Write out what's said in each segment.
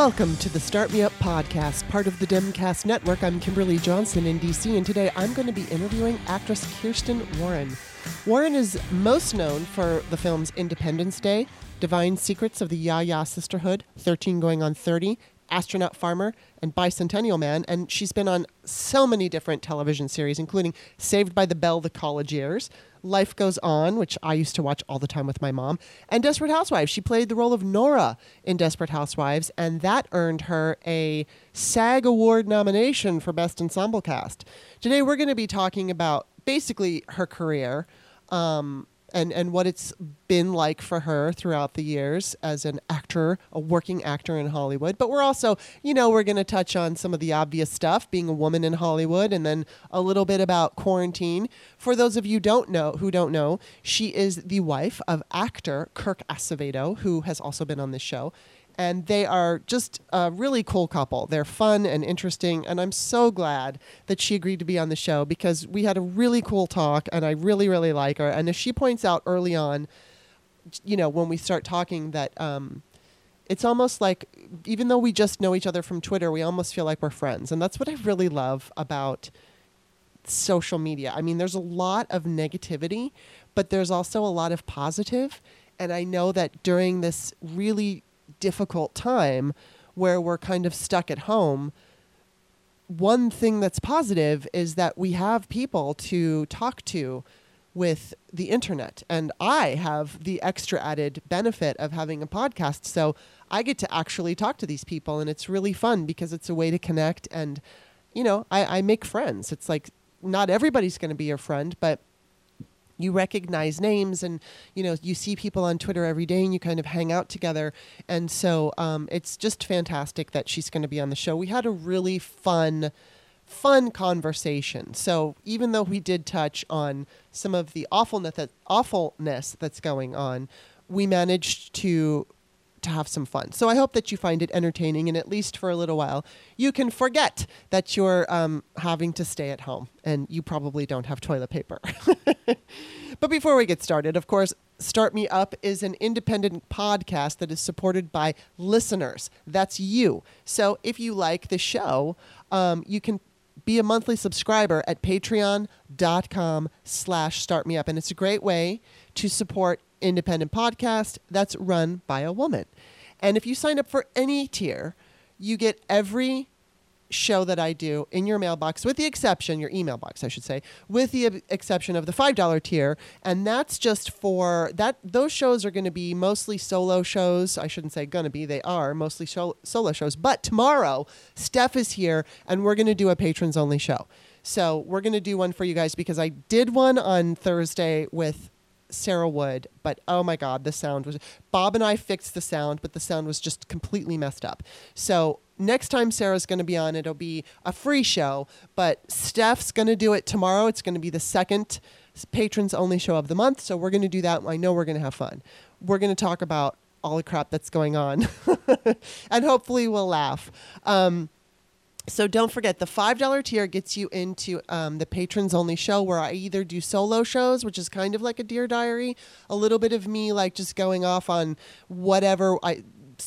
Welcome to the Start Me Up podcast, part of the Demcast network. I'm Kimberly Johnson in DC, and today I'm going to be interviewing actress Kiersten Warren. Warren is most known for the films Independence Day, Divine Secrets of the Ya-Ya Sisterhood, 13 Going on 30, Astronaut Farmer, and Bicentennial Man, and she's been on so many different television series, including Saved by the Bell, The College Years, Life Goes On, which I used to watch all the time with my mom, and Desperate Housewives. She played the role of Nora in Desperate Housewives, and that earned her a SAG Award nomination for Best Ensemble Cast. Today, we're going to be talking about basically her career. Um, and and what it's been like for her throughout the years as an actor, a working actor in Hollywood. But we're also, you know, we're going to touch on some of the obvious stuff, being a woman in Hollywood, and then a little bit about quarantine. For those of you don't know who don't know, she is the wife of actor Kirk Acevedo, who has also been on this show and they are just a really cool couple. They're fun and interesting, and I'm so glad that she agreed to be on the show because we had a really cool talk, and I really, really like her. And as she points out early on, you know, when we start talking, that um, it's almost like even though we just know each other from Twitter, we almost feel like we're friends, and that's what I really love about social media. I mean, there's a lot of negativity, but there's also a lot of positive. And I know that during this really difficult time where we're kind of stuck at home, one thing that's positive is that we have people to talk to with the internet. And I have the extra added benefit of having a podcast. So I get to actually talk to these people, and it's really fun because it's a way to connect. And, you know, I, I make friends. It's like not everybody's going to be your friend, but you recognize names and you know you see people on twitter every day and you kind of hang out together. And so um, it's just fantastic that she's going to be on the show. We had a really fun fun conversation. So even though we did touch on some of the awfulness, that, awfulness that's going on we managed to to have some fun. So I hope that you find it entertaining, and at least for a little while, you can forget that you're um, having to stay at home and you probably don't have toilet paper. but before we get started, of course, Start Me Up is an independent podcast that is supported by listeners. That's you. So if you like the show, um, you can be a monthly subscriber at patreon.com slash startmeup. And it's a great way to support independent podcast that's run by a woman. And if you sign up for any tier, you get every show that I do in your mailbox, with the exception, your email box, I should say, with the exception of the $5 tier. And that's just for that, those shows are going to be mostly solo shows. I shouldn't say going to be, they are mostly solo shows. But tomorrow, Steph is here and we're going to do a patrons only show. So we're going to do one for you guys because I did one on Thursday with Sarah Wood, but oh my God, the sound was. Bob and I fixed the sound, but the sound was just completely messed up. So next time Sarah's going to be on, it'll be a free show, but Steph's going to do it tomorrow. It's going to be the second patrons only show of the month. So we're going to do that. I know we're going to have fun. We're going to talk about all the crap that's going on, and hopefully we'll laugh. Um, so don't forget the $5 tier gets you into um, the patrons only show where i either do solo shows which is kind of like a dear diary a little bit of me like just going off on whatever i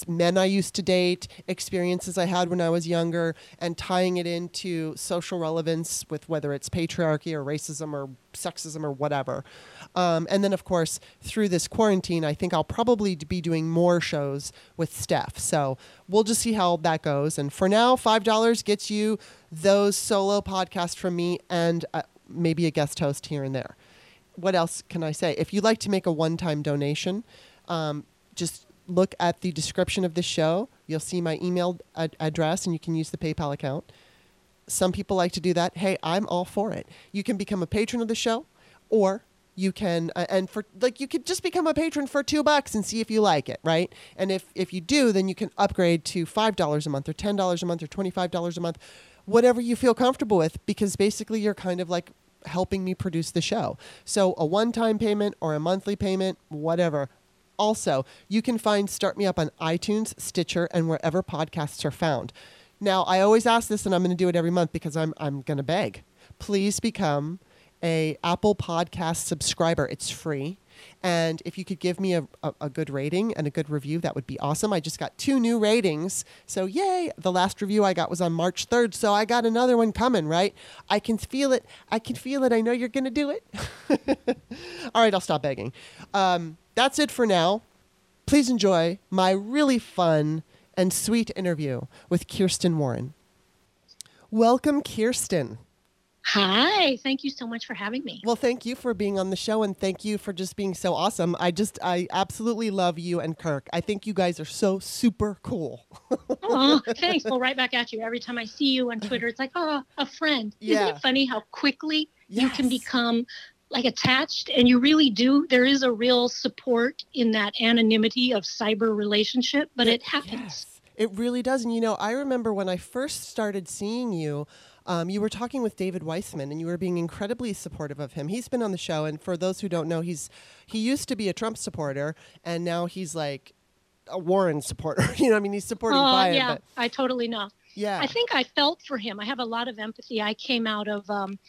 men I used to date, experiences I had when I was younger, and tying it into social relevance with whether it's patriarchy or racism or sexism or whatever. Um, and then, of course, through this quarantine, I think I'll probably be doing more shows with Steph. So we'll just see how that goes. And for now, $5 gets you those solo podcasts from me and uh, maybe a guest host here and there. What else can I say? If you'd like to make a one time donation, um, just look at the description of this show. You'll see my email ad- address and you can use the PayPal account. Some people like to do that. Hey, I'm all for it. You can become a patron of the show or you can uh, and for like you could just become a patron for two bucks and see if you like it right and if if you do then you can upgrade to five dollars a month or ten dollars a month or twenty five dollars a month whatever you feel comfortable with because basically you're kind of like helping me produce the show so a one time payment or a monthly payment whatever also, you can find Start Me Up on iTunes, Stitcher, and wherever podcasts are found. Now, I always ask this, and I'm going to do it every month because I'm, I'm going to beg. Please become a Apple Podcast subscriber. It's free. And if you could give me a, a, a good rating and a good review, that would be awesome. I just got two new ratings. So, yay. The last review I got was on March 3rd. So, I got another one coming, right? I can feel it. I can feel it. I know you're going to do it. All right, I'll stop begging. Um, that's it for now. Please enjoy my really fun and sweet interview with Kiersten Warren. Welcome, Kiersten. Hi, thank you so much for having me. Well, thank you for being on the show and thank you for just being so awesome. I just, I absolutely love you and Kirk. I think you guys are so super cool. oh, thanks. Well, right back at you. Every time I see you on Twitter, it's like, oh, a friend. Yeah. Isn't it funny how quickly you can become like attached and you really do there is a real support in that anonymity of cyber relationship but it happens Yes, it really does. And you know, I remember when I first started seeing you, um, you were talking with David Weissman, and you were being incredibly supportive of him. He's been on the show, and for those who don't know, he's he used to be a Trump supporter, and now he's like a Warren supporter. you know, I mean, he's supporting Oh, Biden, yeah. but i totally know. Yeah, i think i felt for him. I have a lot of empathy. I came out of um,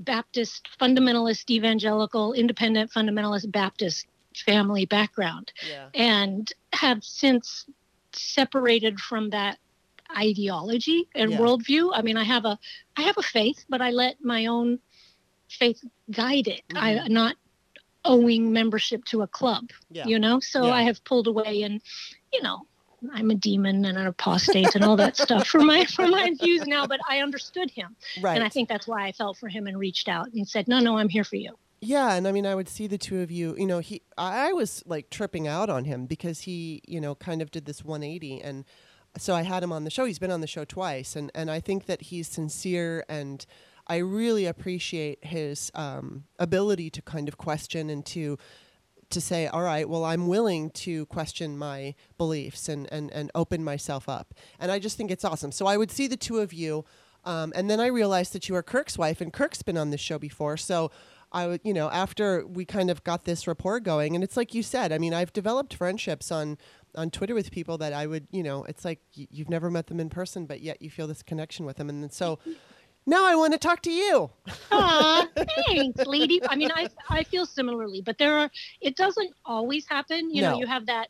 baptist fundamentalist evangelical independent fundamentalist baptist family background yeah, and have since separated from that ideology and Yeah. worldview. I mean, I have a I have a faith, but I let my own faith guide it. I Mhm. not owing membership to a club, yeah, you know. So Yeah. I have pulled away, and you know, I'm a demon and an apostate and all that stuff for my for my views now. But I understood him, right. and I think that's why I felt for him and reached out and said, "No, no, I'm here for you." Yeah, and I mean, I would see the two of you. You know, he, I I was like tripping out on him because he, you know, kind of did this 180, and so I had him on the show. He's been on the show twice, and and I think that he's sincere, and I really appreciate his um, ability to kind of question and to to say, all right, well, I'm willing to question my beliefs and, and, and open myself up. And I just think it's awesome. So I would see the two of you. Um, and then I realized that you are Kirk's wife, and Kirk's been on this show before. So I would, you know, after we kind of got this rapport going, and it's like you said, I mean, I've developed friendships on on Twitter with people that I would, you know, it's like y- you've never met them in person, but yet you feel this connection with them. And then so now I want to talk to you. Aw, thanks, lady. I mean, I I feel similarly, but there are. It doesn't always happen. You No. know, you have that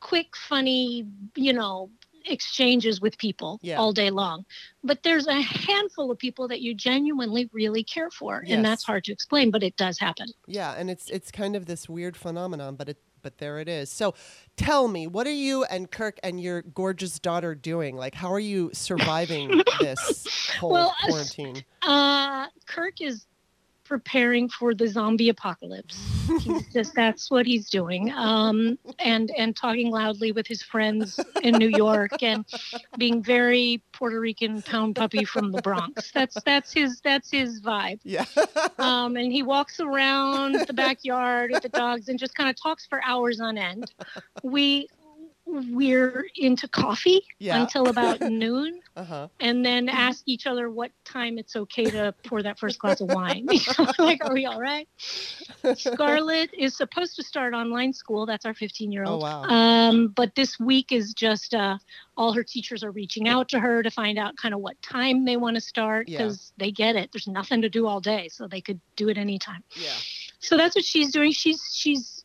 quick, funny, you know, exchanges with people Yeah. all day long. But there's a handful of people that you genuinely really care for, Yes. and that's hard to explain, but it does happen. Yeah, and it's it's kind of this weird phenomenon, but it but there it is. So tell me, what are you and Kirk and your gorgeous daughter doing? Like how are you surviving this whole Well, quarantine? Uh, Kirk is preparing for the zombie apocalypse. He's just that's what he's doing. Um, and and talking loudly with his friends in New York and being very Puerto Rican pound puppy from the Bronx. That's that's his that's his vibe. Yeah. Um, and he walks around the backyard with the dogs and just kind of talks for hours on end. We we're into coffee Yeah. until about noon uh-huh. and then ask each other what time it's okay to pour that first glass of wine. Like, are we all right? Scarlett is supposed to start online school. That's our 15 year Oh old. wow. Um, but this week is just uh, all her teachers are reaching out to her to find out kind of what time they want to start Yeah. because they get it. There's nothing to do all day, so they could do it anytime. yeah. So that's what she's doing. She's she's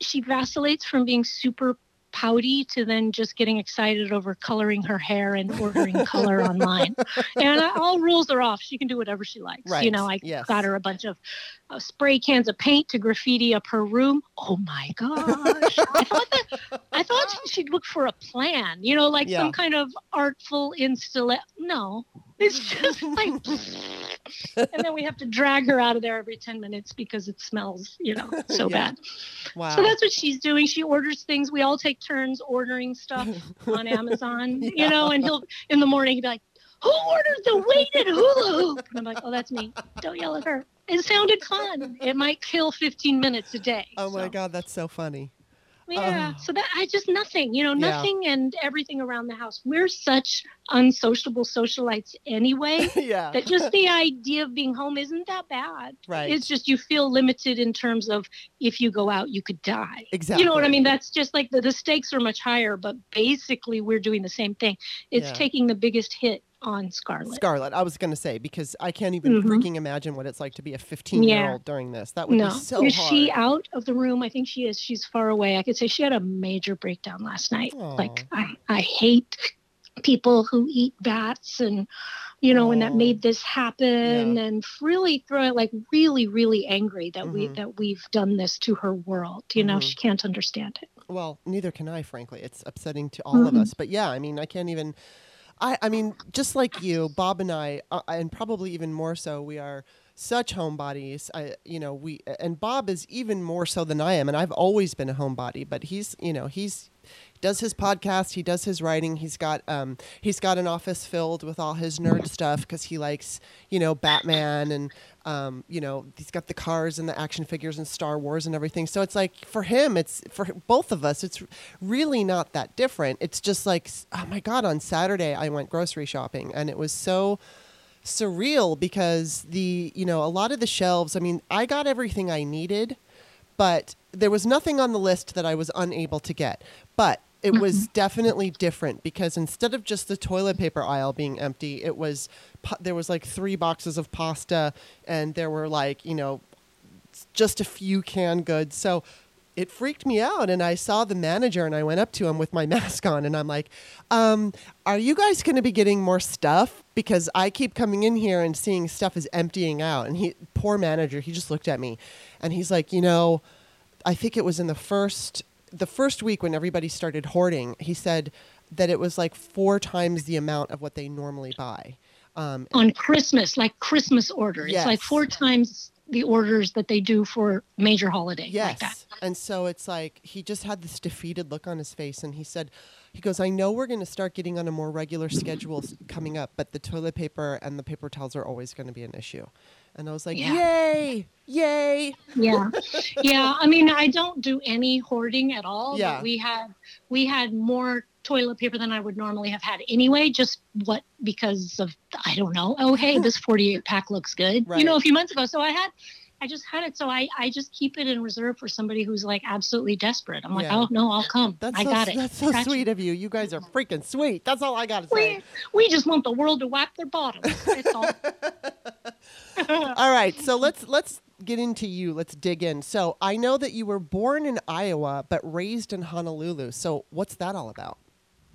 she vacillates from being super pouty to then just getting excited over coloring her hair and ordering color online. And I, all rules are off. She can do whatever she likes. Right. You know, I Yes. got her a bunch of uh, spray cans of paint to graffiti up her room. Oh my gosh! I thought that I thought she'd look for a plan. You know, like Yeah. some kind of artful install. No, it's just like. and then we have to drag her out of there every 10 minutes because it smells, you know, so Yeah. bad. Wow. So that's what she's doing. She orders things. We all take turns ordering stuff on Amazon, you know, and he'll, in the morning, he'll be like, who ordered the weighted hula hoop? And I'm like, oh, that's me. Don't yell at her. It sounded fun. It might kill 15 minutes a day. oh my So, god, that's so funny. Yeah. Oh. So that I just nothing, you know, Yeah. nothing and everything around the house. We're such unsociable socialites anyway yeah. that just the idea of being home isn't that bad. Right. It's just you feel limited in terms of if you go out, you could die. exactly. You know what I mean? That's just like the, the stakes are much higher, but basically we're doing the same thing. It's Yeah. taking the biggest hit on Scarlet. Scarlet. I was going to say because I can't even Mhm. freaking imagine what it's like to be a 15 year old during this. That would no, be so is hard. she out of the room? I think she is. She's far away. I could say she had a major breakdown last night. Like I, I hate people who eat bats and you know, and that made this happen and really throw it like really, really angry that we Mhm. that we've done this to her world. You know, Mhm. she can't understand it. Well, neither can I, frankly. It's upsetting to all of Mhm. us. But yeah, I mean, I can't even. I, I mean, just like you, Bob and I, uh, and probably even more so, we are such homebodies. I, you know, we and Bob is even more so than I am, and I've always been a homebody. But he's, you know, he's does his podcast, he does his writing. He's got um, he's got an office filled with all his nerd stuff because he likes, you know, Batman and um, you know, he's got the cars and the action figures and Star Wars and everything. So it's like for him, it's for both of us, it's really not that different. It's just like, oh my God, on Saturday I went grocery shopping and it was so surreal because the, you know, a lot of the shelves, I mean, I got everything I needed, but there was nothing on the list that I was unable to get. But it was definitely different because instead of just the toilet paper aisle being empty, it was there was like three boxes of pasta and there were like, you know, just a few canned goods. So it freaked me out and I saw the manager and I went up to him with my mask on and I'm like, um, are you guys going to be getting more stuff? Because I keep coming in here and seeing stuff is emptying out. And he, poor manager, he just looked at me and he's like, you know, I think it was in the first the first week when everybody started hoarding. He said that it was like four times the amount of what they normally buy. Um, On Christmas, like Christmas order. It's like four times the orders that they do for major holiday yes, like that. and so it's like he just had this defeated look on his face, and he said, "He goes, I know we're going to start getting on a more regular schedule coming up, but the toilet paper and the paper towels are always going to be an issue." And I was like, Yeah. "Yay, yay!" yeah yeah i mean i don't do any hoarding at all Yeah. we had we had more toilet paper than i would normally have had anyway just what because of i don't know oh hey this 48 pack looks good Right. you know a few months ago so i had i just had it so i i just keep it in reserve for somebody who's like absolutely desperate i'm like Yeah. oh no i'll come That's i so, got it That's so sweet of you. You guys are freaking sweet. That's all I got to say. we, we just want the world to whack their bottoms that's all All right, so let's let's get into you. Let's dig in. So I know that you were born in Iowa but raised in Honolulu. So what's that all about?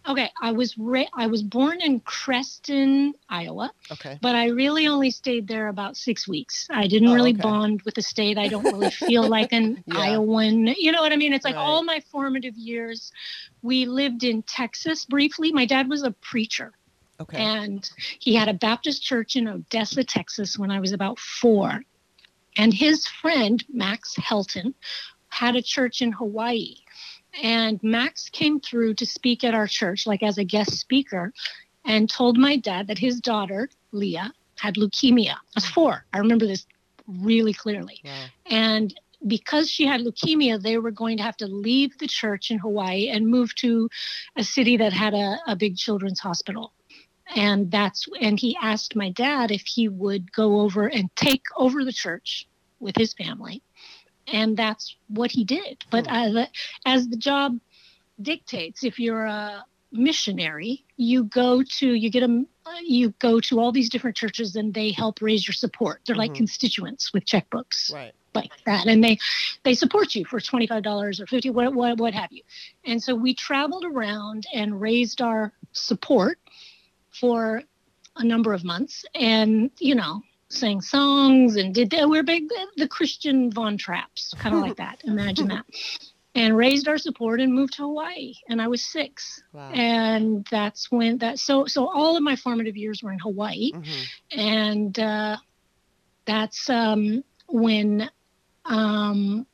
Okay i was ra- i was born in creston iowa Okay. but I really only stayed there about six weeks. I didn't Oh, really okay. bond with the state. I don't really feel like an Yeah. Iowan. You know what I mean? It's like Right. all my formative years. We lived in Texas briefly. My dad was a preacher, Okay. and he had a Baptist church in Odessa, Texas, when I was about four. And his friend Max Helton had a church in Hawaii. And Max came through to speak at our church, like as a guest speaker, and told my dad that his daughter, Leah, had leukemia. I was four. I remember this really clearly. wow. And because she had leukemia, they were going to have to leave the church in Hawaii and move to a city that had a, a big children's hospital. And that's and he asked my dad if he would go over and take over the church with his family. And that's what he did. But Hmm. as, as the job dictates, if you're a missionary, you go to you get a you go to all these different churches and they help raise your support. They're like Mhm. constituents with checkbooks Right. like that and they they support you for $25 or 50 what, what what have you and so we traveled around and raised our support for a number of months and you know sang songs and did that. We're big the christian von Trapps kind of like that. Imagine that. And raised our support and moved to hawaii and i was six. Wow. and that's when that so so all of my formative years were in hawaii. Mhm. and uh, that's um, when um,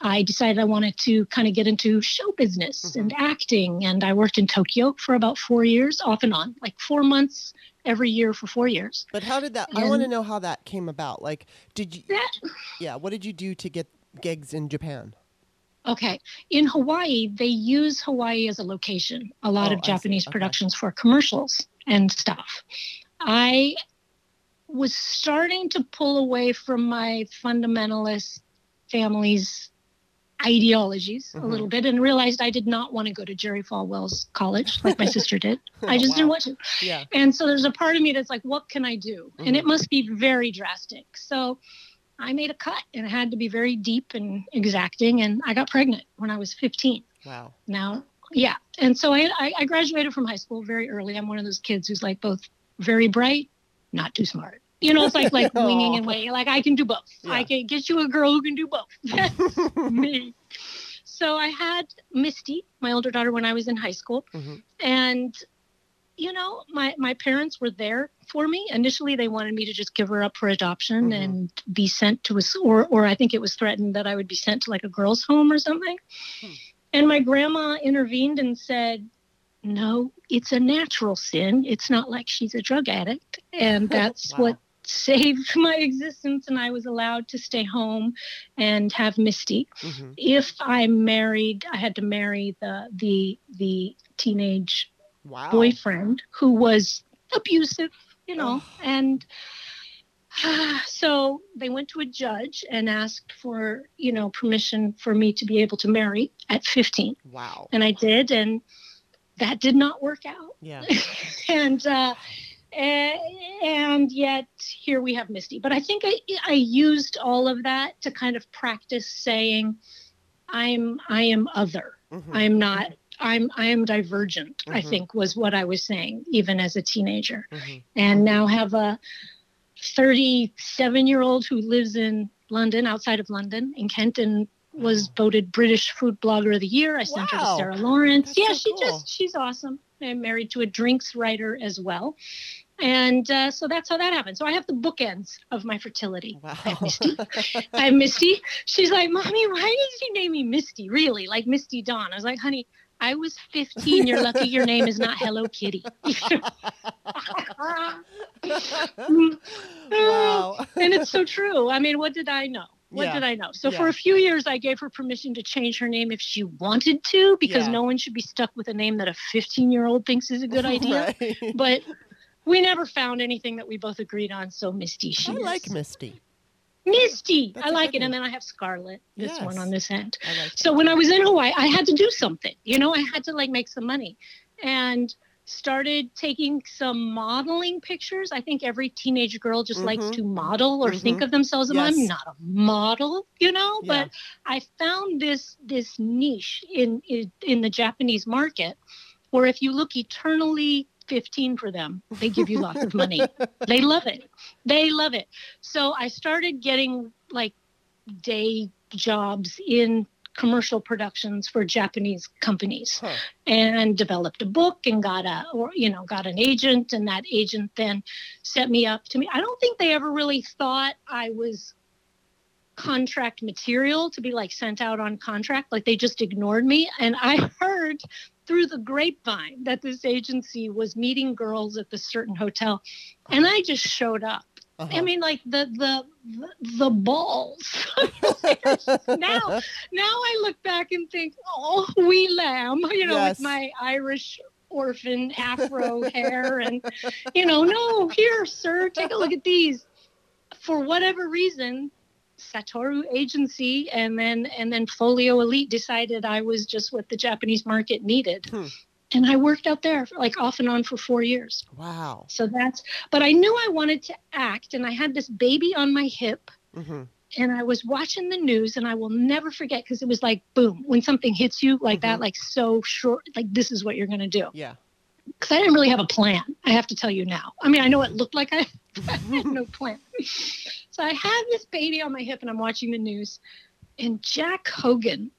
I decided I wanted to kind of get into show business mm-hmm. and acting. And I worked in Tokyo for about four years, off and on, like four months every year for four years. But how did that? I want to know how that came about. Like, did you? That, Yeah. What did you do to get gigs in Japan? okay, in Hawaii, they use Hawaii as a location. A lot Oh, of Japanese Okay. productions for commercials and stuff. I was starting to pull away from my fundamentalist family's ideologies Mhm. a little bit and realized I did not want to go to Jerry Falwell's college like my sister did. I just Wow. didn't want to. Yeah. And so there's a part of me that's like, what can I do? And it Mhm. must be very drastic. So I made a cut and it had to be very deep and exacting. And I got pregnant when I was 15. Wow. Now, yeah. And so I, I graduated from high school very early. I'm one of those kids who's like both very bright, not too smart. You know, it's like like winging and Aw. winging. Like I can do both. I can get you a girl who can do both. That's me. So I had Misty, my older daughter, when I was in high school, Mhm. and you know, my my parents were there for me. Initially, they wanted me to just give her up for adoption Mhm. and be sent to a or or I think it was threatened that I would be sent to like a girls' home or something. Hmm. And my grandma intervened and said, "No, it's a natural sin. It's not like she's a drug addict." And that's Wow. what saved my existence and I was allowed to stay home and have Misty. Mhm. If I married, I had to marry the the the teenage Wow. boyfriend who was abusive, you know, Ugh. and so they went to a judge and asked for, you know, permission for me to be able to marry at 15. Wow. And I did, and that did not work out. Yeah. and uh, and yet here we have Misty. But I think I, I used all of that to kind of practice saying, I'm I am other. Mhm. I'm not. I'm I am divergent. I Mhm. think was what I was saying even as a teenager, Mhm. and now have a 37 year old who lives in London, outside of London, in Kent, and was voted British Food Blogger of the Year. I sent her to Sarah Lawrence. That's yeah, so she cool. just she's awesome. I'm married to a drinks writer as well. And uh, so that's how that happened. So I have the bookends of my fertility. Wow. I have Misty. I have Misty. She's like, Mommy, why did you name me Misty? Really? Like Misty Dawn. I was like, honey, I was 15. You're lucky your name is not Hello Kitty. wow. and it's so true. I mean, what did I know? What Yeah. did I know? So Yeah. for a few years, I gave her permission to change her name if she wanted to, because Yeah. no one should be stuck with a name that a 15 year old thinks is a good idea. Right. But we never found anything that we both agreed on. So Misty, she I is. like Misty. Misty. That's I like it. And then I have Scarlet, this Yes. one on this end. Like So when I was in Hawaii, I had to do something. You know, I had to like make some money and started taking some modeling pictures. I think every teenage girl just likes Mhm. to model or think Mhm. of themselves as Yes. I'm not a model, you know, Yeah. but I found this this niche in, in in the Japanese market where if you look eternally 15 for them, they give you lots of money. They love it. They love it. So I started getting like day jobs in commercial productions for Japanese companies Huh. and developed a book and got a or you know got an agent and that agent then set me up to me. I don't think they ever really thought I was contract material to be like sent out on contract like they just ignored me and I heard through the grapevine that this agency was meeting girls at this certain hotel and I just showed up Uh-huh. I mean, like the the the, the balls. now, now I look back and think, oh, wee lamb, you know, Yes. with my Irish orphan afro hair, and you know, no, here, sir, take a look at these. For whatever reason, Satoru Agency and then and then Folio Elite decided I was just what the Japanese market needed. Hmm. And I worked out there like off and on for four years. wow. So that's, but I knew I wanted to act, and I had this baby on my hip, hmm and I was watching the news, and I will never forget because it was like boom when something hits you like that, Mhm. like so short, like this is what you're gonna do. Yeah. Because I didn't really have a plan. I have to tell you now. I mean, I know it looked like I, I had no plan. So I have this baby on my hip, and I'm watching the news, and Jack Hogan,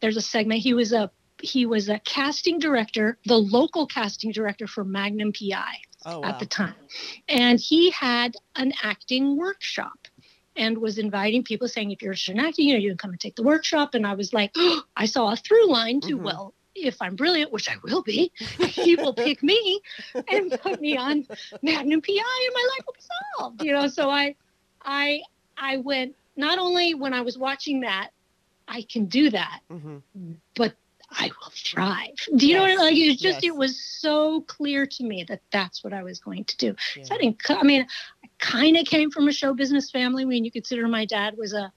there's a segment. He was a he was a casting director, the local casting director for Magnum PI Oh wow. at the time. And he had an acting workshop and was inviting people saying, if you're interested in acting, you know, you can come and take the workshop. And I was like, oh, I saw a through line to, Mhm. well, if I'm brilliant, which I will be, he will pick me and put me on Magnum PI and my life will be solved. You know, so I I I went not only when I was watching that, I can do that, hmm but I will thrive. Do you know what I Yes. like? It was just, Yes. it was so clear to me that that's what I was going to do. Yeah. So I didn't, I mean, I kind of came from a show business family. I mean, you consider my dad was a,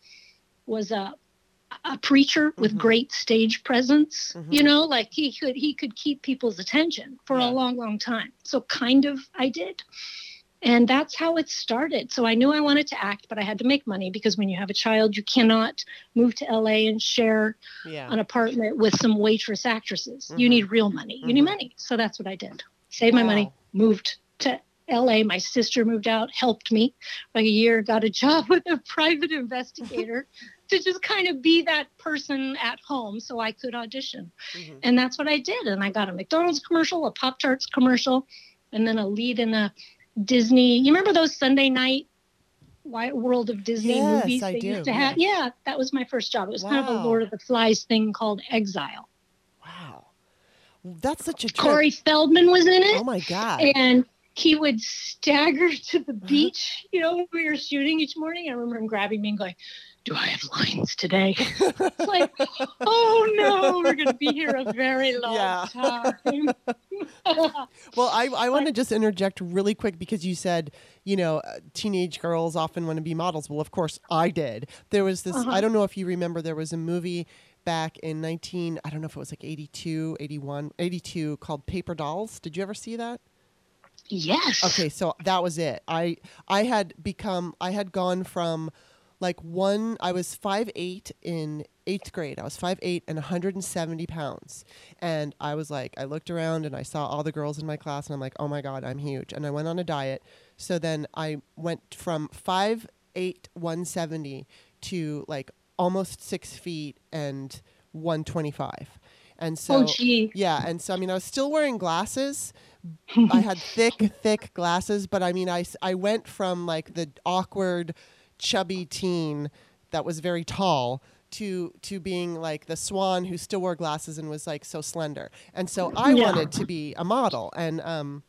was a, a preacher with Mhm. great stage presence. Mhm. You know, like he could he could keep people's attention for Yeah. a long, long time. So kind of I did. And that's how it started. So I knew I wanted to act, but I had to make money because when you have a child, you cannot move to LA and share Yeah. an apartment with some waitress actresses. You Mhm. need real money. You need Mhm. money. So that's what I did. Saved my money, moved to LA. My sister moved out, helped me like a year, got a job with a private investigator to just kind of be that person at home so I could audition. Mhm. And that's what I did. And I got a McDonald's commercial, a Pop Tarts commercial, and then a lead in a Disney. You remember those Sunday night World of Disney Yes, movies I they do, used to have? Yeah, that was my first job. It was kind of a Lord of the Flies thing called Exile. Wow. That's such a trip. Corey Feldman was in it. Oh my god. and he would stagger to the uh-huh. beach, you know, we were shooting each morning. I remember him grabbing me and going, Do I have lines today? It's like, oh no, we're going to be here a very long Yeah. time. Well, I, I want to just interject really quick because you said, you know, uh, teenage girls often want to be models. Well, of course, I did. There was this, Uh-huh. I don't know if you remember, there was a movie back in 19, I don't know if it was like 82, 81, 82 called Paper Dolls. Did you ever see that? yes. Okay, so that was it. I I had become I had gone from like one I was five eight in eighth grade. I was five eight and 170 pounds. And I was like, I looked around and I saw all the girls in my class and I'm like, oh my God, I'm huge. And I went on a diet. So then I went from five eight 170 to like almost six feet and 125. And so oh, gee. yeah, and so I mean, I was still wearing glasses. I had thick, thick glasses, but I mean, I, I went from like the awkward, chubby teen that was very tall to to being like the swan who still wore glasses and was like so slender. And so I Yeah. wanted to be a model, and um,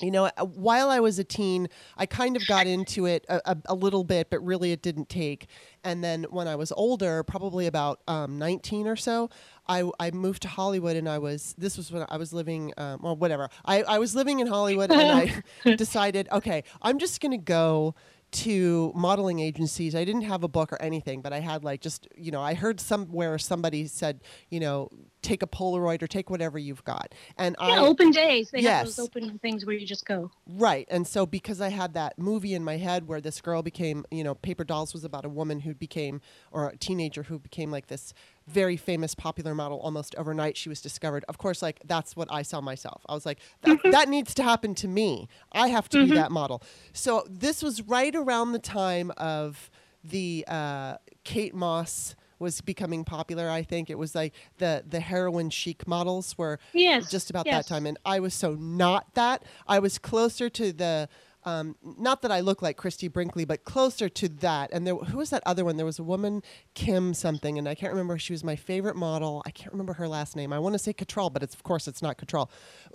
you know, uh, while I was a teen, I kind of got into it a, a, a little bit, but really it didn't take. And then when I was older, probably about um, 19 or so, I, I moved to Hollywood and I was, this was when I was living, um, well, whatever. I, I was living in Hollywood and I decided, okay, I'm just going to go to modeling agencies. I didn't have a book or anything, but I had like just, you know, I heard somewhere somebody said, you know, take a Polaroid or take whatever you've got. And Yeah, I, open days. They have Yes. those open things where you just go. Right. And so because I had that movie in my head where this girl became, you know, Paper Dolls was about a woman who became or a teenager who became like this very famous popular model almost overnight she was discovered. Of course like that's what I saw myself. I was like that, that needs to happen to me. I have to be that model. So this was right around the time of the uh, Kate Moss was becoming popular, I think. It was like the the heroin chic models were Yes. just about yes. that time and i was so not that i was closer to the um, not that I look like Christie Brinkley, but closer to that. And there, who was that other one? There was a woman, Kim something, and I can't remember. She was my favorite model. I can't remember her last name. I want to say Cattrall, but it's of course it's not Cattrall.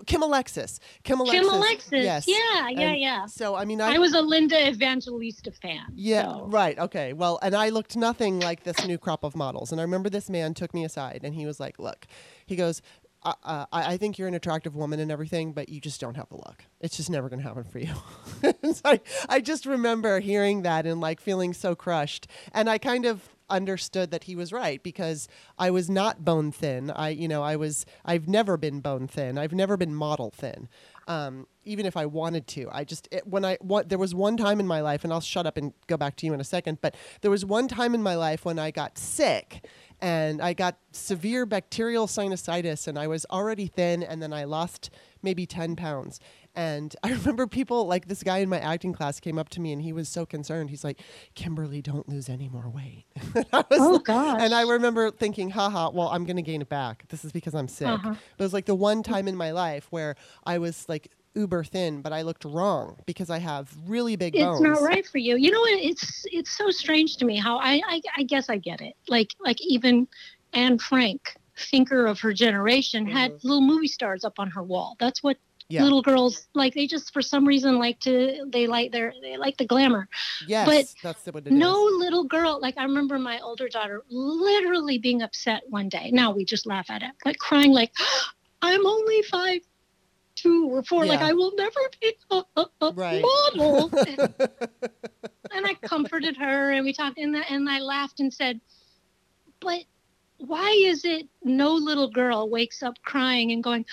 Kim Alexis. Kim Alexis. Kim Alexis. Yes. Yeah, yeah, And yeah. So I mean, I, was a Linda Evangelista fan. yeah, so- right. Okay. Well, and I looked nothing like this new crop of models. And I remember this man took me aside and he was like, Look, he goes, uh, uh, I, I think you're an attractive woman and everything, but you just don't have the look. It's just never going to happen for you. I, I just remember hearing that and like feeling so crushed. And I kind of understood that he was right because I was not bone thin. I, you know, I was, I've never been bone thin. I've never been model thin. Um, even if I wanted to, I just, it, when I, what, there was one time in my life, and I'll shut up and go back to you in a second, but there was one time in my life when I got sick and I got severe bacterial sinusitis and I was already thin and then I lost maybe 10 pounds. And I remember people like this guy in my acting class came up to me and he was so concerned. He's like, Kimberly, don't lose any more weight. And I was Oh like- gosh. and I remember thinking, haha, well, I'm going to gain it back. This is because I'm sick. Uh-huh. But it was like the one time in my life where I was like uber thin, but I looked wrong because I have really big it's bones. It's not right for you. You know, what? it's it's so strange to me how I, I I guess I get it. Like like even Anne Frank, thinker of her generation, had Mhm. little movie stars up on her wall. That's what Yeah. little girls like. They just for some reason like to they like their they like the glamour. Yes, but that's what it is. no little girl like I remember my older daughter literally being upset one day. Now we just laugh at it, but crying like, "I'm only five." Two or four, like I will never be a, a, a Right. model. and I comforted her and we talked and, and I laughed and said, but why is it no little girl wakes up crying and going,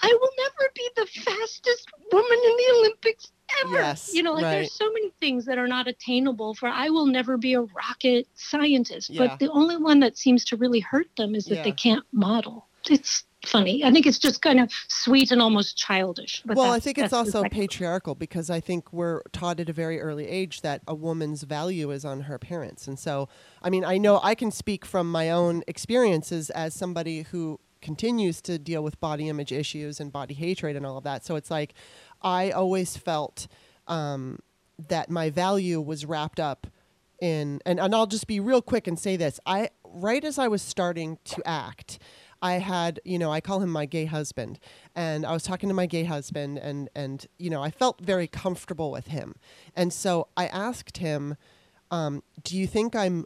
I will never be the fastest woman in the Olympics ever. Yes, you know, like right. there's so many things that are not attainable for I will never be a rocket scientist. Yeah. But the only one that seems to really hurt them is that they can't model. It's funny. I think it's just kind of sweet and almost childish. But well, I think it's also second- patriarchal because I think we're taught at a very early age that a woman's value is on her parents. And so, I mean, I know I can speak from my own experiences as somebody who continues to deal with body image issues and body hatred and all of that. So it's like I always felt um, that my value was wrapped up in, and, and I'll just be real quick and say this. I right as I was starting to act, I had, you know, I call him my gay husband, and I was talking to my gay husband, and and you know, I felt very comfortable with him, and so I asked him, um, "Do you think I'm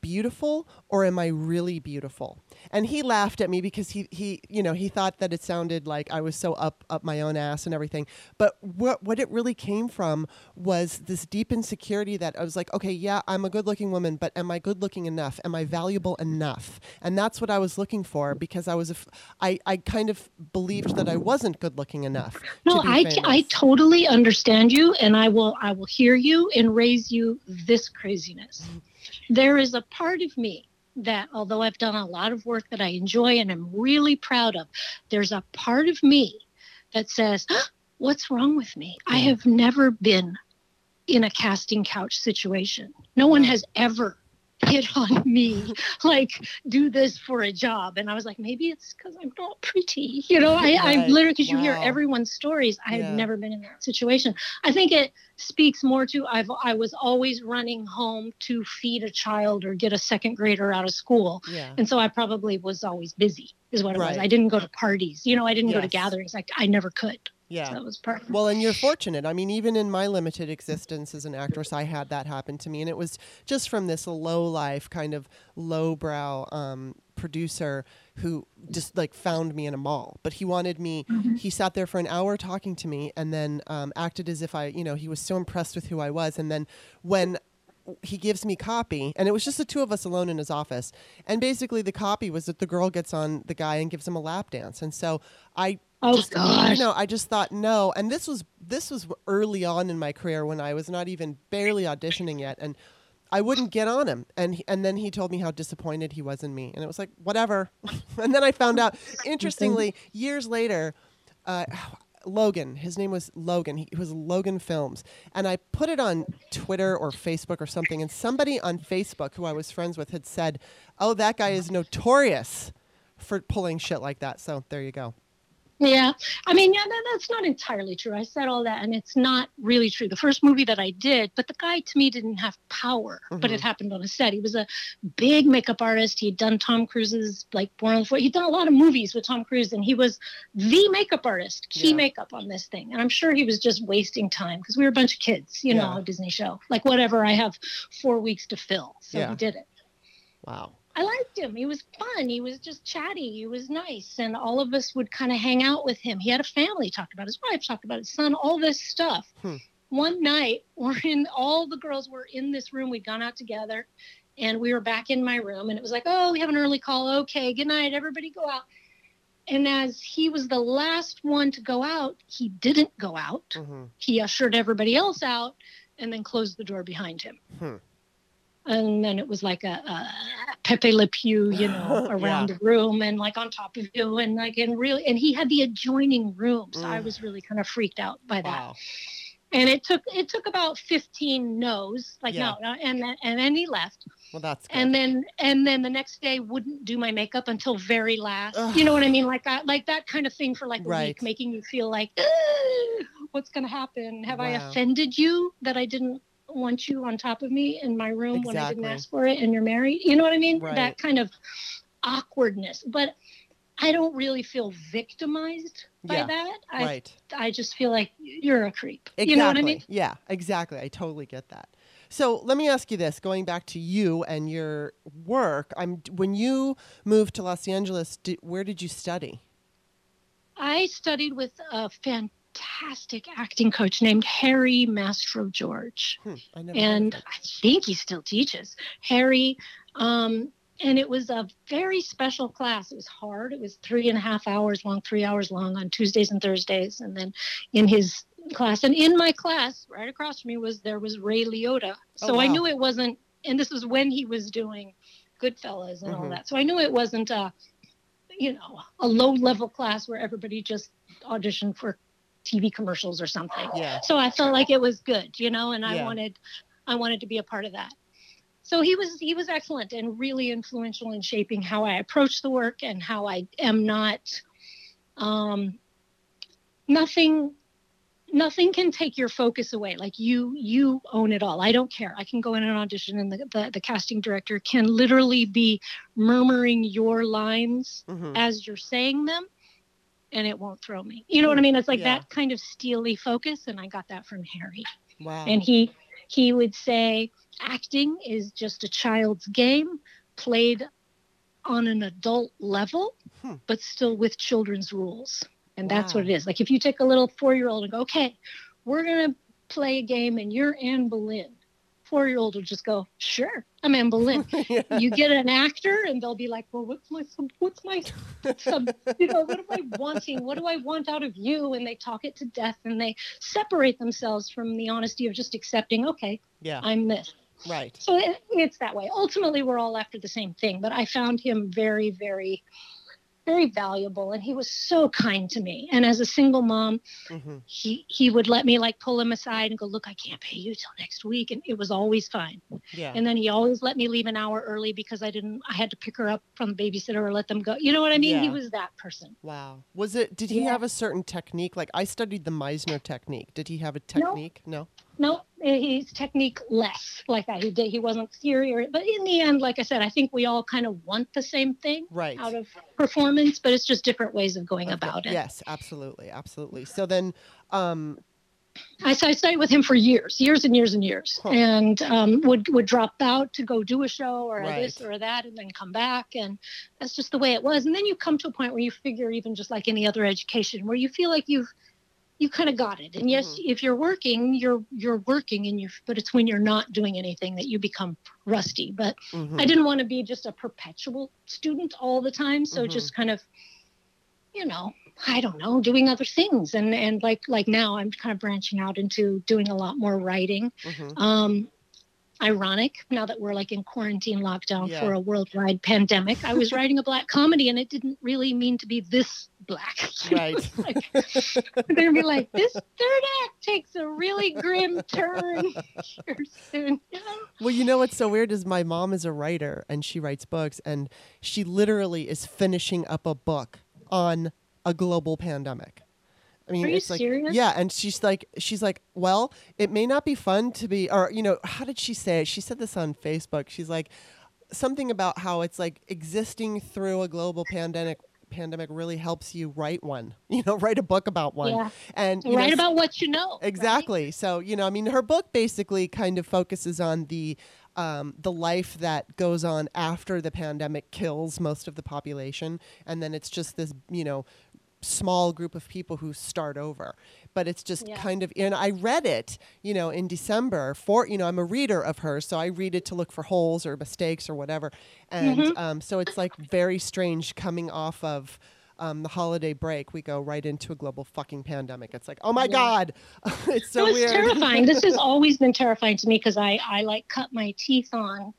beautiful or am I really beautiful?" And he laughed at me because he he you know he thought that it sounded like I was so up up my own ass and everything. But what what it really came from was this deep insecurity that I was like, okay, yeah, I'm a good looking woman, but am I good looking enough? Am I valuable enough? And that's what I was looking for because I was a f- I I kind of believed that I wasn't good looking enough. No, to I, famous. I totally understand you, and I will I will hear you and raise you this craziness. Mm-hmm. There is a part of me that, although I've done a lot of work that I enjoy and I'm really proud of, there's a part of me that says, "What's wrong with me? I have never been in a casting couch situation. No one has ever." Hit on me like do this for a job. And i was like maybe it's because i'm not pretty. You know i, I Right. literally because you hear everyone's stories i Yeah. have never been in that situation. I think it speaks more to i've i was always running home to feed a child or get a second grader out of school. Yeah. and so i probably was always busy is what it was. I didn't go to parties. You know i didn't go to gatherings. Like i never could Yeah. that was it. Well, and you're fortunate. I mean, even in my limited existence as an actress, I had that happen to me, and it was just from this low life kind of lowbrow um, producer who just like found me in a mall. But he wanted me. He sat there for an hour talking to me, and then um, acted as if I, you know, he was so impressed with who I was, and then when he gives me copy and it was just the two of us alone in his office and basically the copy was that the girl gets on the guy and gives him a lap dance and so i Oh, just, gosh. you know i just thought no and this was this was early on in my career when i was not even barely auditioning yet and I wouldn't get on him, and he, and then he told me how disappointed he was in me, and it was like whatever. and then I found out, interestingly, years later, uh, Logan. His name was Logan. He, it was Logan Films, and I put it on Twitter or Facebook or something, and somebody on Facebook who I was friends with had said, "Oh, that guy is notorious for pulling shit like that." So there you go. Yeah, I mean, yeah, that, that's not entirely true. I said all that, and it's not really true. The first movie that I did, but the guy to me didn't have power, but it Mhm. happened on a set. He was a big makeup artist. He'd done Tom Cruise's like Born on the Floor. He'd done a lot of movies with Tom Cruise, and he was the makeup artist, key Yeah. makeup on this thing. And I'm sure he was just wasting time because we were a bunch of kids, you Yeah. know, a Disney show, like whatever. I have four weeks to fill, so Yeah. he did it. Wow. I liked him. He was fun. He was just chatty. He was nice. And all of us would kind of hang out with him. He had a family, talked about his wife, talked about his son, all this stuff. Hmm. One night, we're in, all the girls were in this room. We'd gone out together and we were back in my room. And it was like, oh, we have an early call. Okay, good night. Everybody go out. And as he was the last one to go out, he didn't go out. hmm He ushered everybody else out and then closed the door behind him Hmm. And then it was like a, a Pepe Le Pew, you know, around Yeah. the room and like on top of you, and like and really, and he had the adjoining room, so I Mm. was really kind of freaked out by that. Wow. And it took it took about fifteen no's, like Yeah. no, no, and then- and then he left, Well, that's good. and then and then the next day wouldn't do my makeup until very last. Ugh. You know what I mean? Like that, like that kind of thing for like a Right. week, making you feel like, what's gonna happen? Have I offended you that I didn't want you on top of me in my room when I didn't ask for it and you're married? You know what I mean? Right. That kind of awkwardness. But I don't really feel victimized by Yeah, that. I right. I just feel like you're a creep. Exactly. You know what I mean? Yeah, exactly. I totally get that. So let me ask you this: going back to you and your work, I'm when you moved to Los Angeles, did, where did you study? I studied with a fantastic acting coach named Harry Mastrogeorge. Hmm, I never. heard of and. I think he still teaches. Harry, um, and it was a very special class. It was hard. It was three and a half hours long, three hours long on Tuesdays and Thursdays. And then in his class, and in my class, right across from me was there was Ray Liotta. Oh, So I knew it wasn't, and this was when he was doing Goodfellas and all Mhm. that. So I knew it wasn't a, you know, a low level class where everybody just auditioned for TV commercials or something Yeah. so i felt like it was good you know and i Yeah. wanted i wanted to be a part of that so he was he was excellent and really influential in shaping how i approach the work and how i am not um nothing nothing can take your focus away like you you own it all i don't care i can go in an audition and the, the, the casting director can literally be murmuring your lines Mhm. as you're saying them and it won't throw me. You know what i mean? It's like Yeah. that kind of steely focus and i got that from harry. Wow. and he he would say acting is just a child's game played on an adult level Hmm. but still with children's rules. And that's what it is. Like if you take a little four-year-old and go okay we're going to play a game and you're anne boleyn four-year-old will just go sure i'm anne boleyn yeah. you get an actor and they'll be like well what's my what's my sub you know what am i wanting what do i want out of you and they talk it to death and they separate themselves from the honesty of just accepting okay yeah. i'm this Right. so it, it's that way ultimately we're all after the same thing but i found him very very very valuable and he was so kind to me and as a single mom hmm he he would let me like pull him aside and go look i can't pay you till next week and it was always fine Yeah. and then he always let me leave an hour early because I didn't I had to pick her up from the babysitter or let them go. You know what I mean? He was that person. Wow. Was it? Did he Yeah. have a certain technique? Like I studied the Meisner technique. Did he have a technique? No. No, he's technique less like that. He did he wasn't theory but in the end, like I said, I think we all kind of want the same thing Right. out of performance, but it's just different ways of going Okay. about it. Yes, absolutely, absolutely. So then, um, I, so I studied with him for years, years and years and years, Huh. and um, would would drop out to go do a show or a this or that, and then come back, and that's just the way it was. And then you come to a point where you figure, even just like any other education, where you feel like you've you kind of got it. And yes, Mm-hmm. if you're working, you're you're working, and you but it's when you're not doing anything that you become rusty. But mhm. I didn't want to be just a perpetual student all the time, so Mhm. just kind of, you know, I don't know, doing other things, and and like like now I'm kind of branching out into doing a lot more writing. Mhm. Um, ironic now that we're like in quarantine lockdown Yeah. for a worldwide pandemic. I was writing a black comedy, and it didn't really mean to be this black. Right. like, they're gonna be like, this third act takes a really grim turn here soon. You know? Well, you know what's so weird is my mom is a writer and she writes books, and she literally is finishing up a book on a global pandemic. I mean, Are you it's like serious? yeah, and she's like, she's like, well, it may not be fun to be, or you know, how did she say it? She said this on Facebook. She's like, something about how it's like existing through a global pandemic. Pandemic really helps you write one, you know, write a book about one, Yeah. and you know, Write about what you know. right? Exactly. So, you know, I mean, her book basically kind of focuses on the um, the life that goes on after the pandemic kills most of the population, and then it's just this, you know, small group of people who start over. But it's just Yeah. kind of, and I read it, you know, in December for, you know, I'm a reader of hers, so I read it to look for holes or mistakes or whatever, and Mm-hmm. um, so it's like very strange coming off of. Um, the holiday break, we go right into a global fucking pandemic. It's like, oh my Yeah. god, it's so it was weird. terrifying. this has always been terrifying to me because I, I like cut my teeth on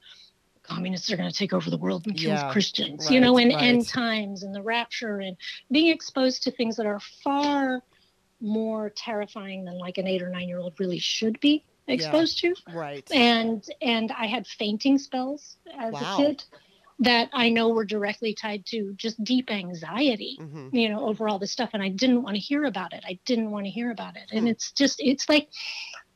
communists are going to take over the world and kill Yeah, Christians, you know, right, and right. end times and the rapture and being exposed to things that are far more terrifying than like an eight or nine year old really should be exposed to. Right. And and I had fainting spells as Wow. a kid that I know were directly tied to just deep anxiety hmm you know, over all this stuff. And I didn't want to hear about it. I didn't want to hear about it. And Hmm. it's just, it's like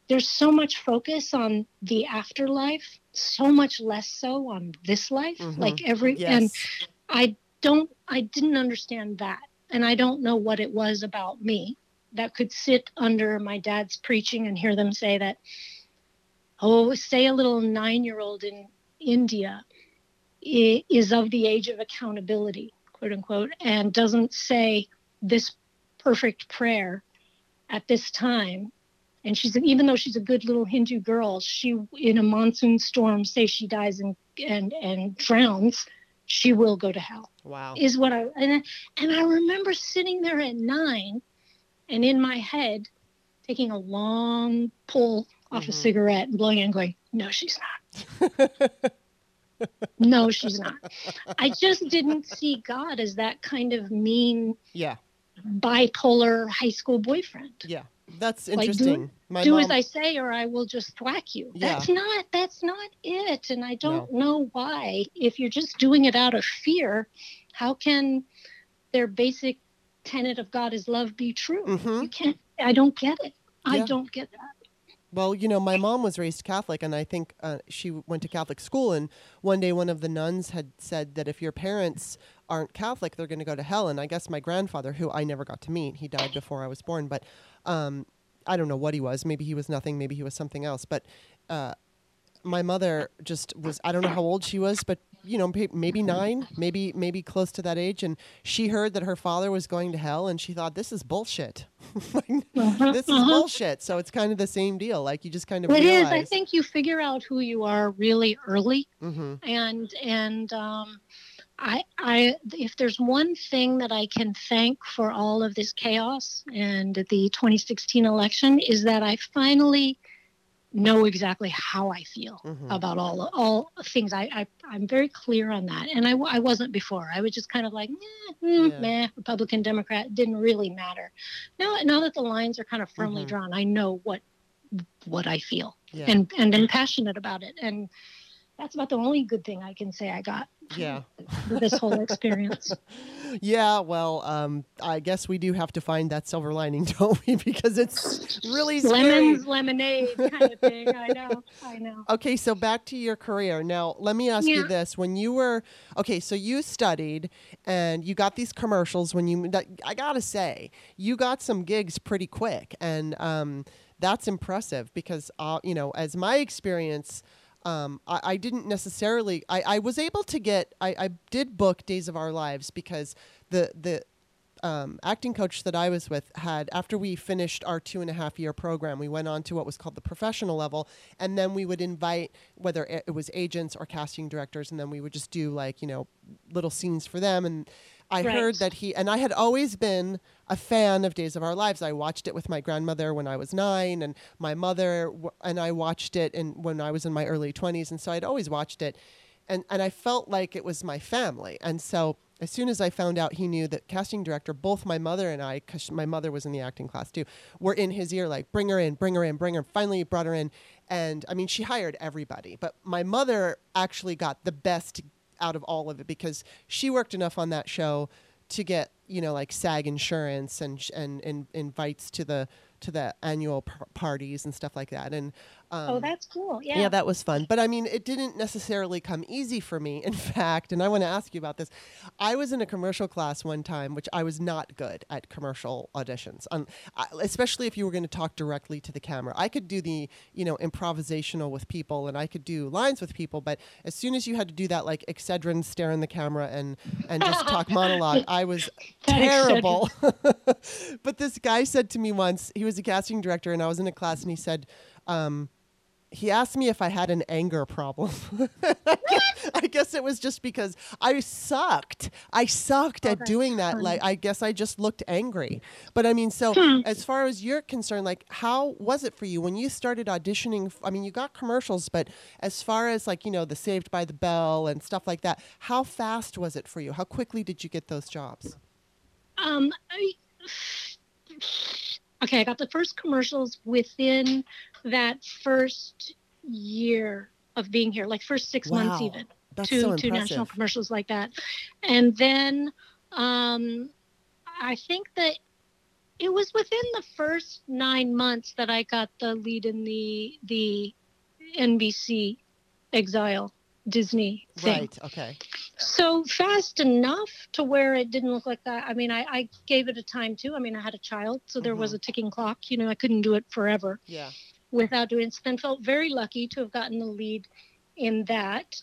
there's so much focus on the afterlife, so much less so on this life. Mhm. Like every, and Yes. I don't, I didn't understand that. And I don't know what it was about me that could sit under my dad's preaching and hear them say that, oh, say a little nine year old in India is of the age of accountability, quote unquote, and doesn't say this perfect prayer at this time. And she's even though she's a good little Hindu girl, she in a monsoon storm say she dies and and and drowns, she will go to hell. Wow. Is what I and and I remember sitting there at nine, and in my head, taking a long pull off Mhm. a cigarette and blowing it and going, no, she's not. No, she's not. I just didn't see God as that kind of mean yeah. bipolar high school boyfriend. Yeah. That's Like, do- interesting. Do mom, as I say, or I will just thwack you. Yeah. That's not. That's not it. And I don't know why. If you're just doing it out of fear, how can their basic tenet of God is love be true? Mhm. You can't. I don't get it. I don't get that. Well, you know, my mom was raised Catholic, and I think uh, she went to Catholic school. And one day, one of the nuns had said that if your parents aren't Catholic, they're going to go to hell. And I guess my grandfather, who I never got to meet, he died before I was born, but um, I don't know what he was. Maybe he was nothing. Maybe he was something else. But uh, my mother just was. I don't know how old she was, but you know, maybe nine, maybe maybe close to that age. And she heard that her father was going to hell, and she thought, "This is bullshit." Like, Uh-huh, this is uh-huh. bullshit. So it's kind of the same deal. Like you just kind of It is. realize. I think you figure out who you are really early. hmm and and um, I I if there's one thing that I can thank for all of this chaos and the 2016 election is that I finally know exactly how I feel hmm about all all things. I, I I'm very clear on that, and I, I wasn't before. I was just kind of like, eh, hmm, Yeah. meh, Republican, Democrat, didn't really matter. Now now that the lines are kind of firmly Mhm. drawn, I know what what I feel Yeah. and and am passionate about it and that's about the only good thing I can say I got yeah. this whole experience. yeah. Well, um, I guess we do have to find that silver lining, don't we? Because it's really scary. Lemons, lemonade kind of thing. I know. I know. Okay, so back to your career. Now, let me ask you this. When you were, okay, so you studied and you got these commercials when you, that- I gotta say, you got some gigs pretty quick. And um, that's impressive because, uh, you know, as my experience, um, I, I didn't necessarily, I, I was able to get, I, I did book Days of Our Lives because the, the, um, acting coach that I was with had, after we finished our two and a half year program, we went on to what was called the professional level. And then we would invite, whether it it was agents or casting directors, and then we would just do like, you know, little scenes for them. And I Right. heard that he, and I had always been a fan of Days of Our Lives. I watched it with my grandmother when I was nine, and my mother, w- and I watched it in, when I was in my early 20s. And so I'd always watched it. And, and I felt like it was my family. And so as soon as I found out he knew that casting director, both my mother and I, because my mother was in the acting class too, were in his ear, like, bring her in, bring her in, bring her. Finally, he brought her in. And I mean, she hired everybody. But my mother actually got the best out of all of it because she worked enough on that show to get, you know, like SAG insurance and, and, and invites to the, to the annual par- parties and stuff like that. And, um, oh, that's cool. Yeah. yeah, that was fun. But I mean, it didn't necessarily come easy for me. In fact, and I want to ask you about this. I was in a commercial class one time, which I was not good at commercial auditions, um, especially if you were going to talk directly to the camera. I could do the, you know, improvisational with people and I could do lines with people, but as soon as you had to do that, like Excedrin, stare in the camera and, and just talk monologue, I was terrible. but this guy said to me once, he was a casting director, and I was in a class, and he said, um, he asked me if I had an anger problem. I, guess, I guess it was just because I sucked. I sucked Oh, at doing that. Like I guess I just looked angry. But I mean, so Hmm. as far as you're concerned, like how was it for you when you started auditioning? I mean, you got commercials, but as far as like you know the Saved by the Bell and stuff like that, how fast was it for you? How quickly did you get those jobs? Um, I, okay, I got the first commercials within that first year of being here, like first six months even. That's two so two national commercials like that, and then um, I think that it was within the first nine months that I got the lead in the the NBC Exile Disney thing. Right. Okay. So fast enough to where it didn't look like that. I mean, I, I gave it a time too. I mean, I had a child, so there was Mhm. a ticking clock. You know, I couldn't do it forever Yeah. Without doing it. So then felt very lucky to have gotten the lead in that.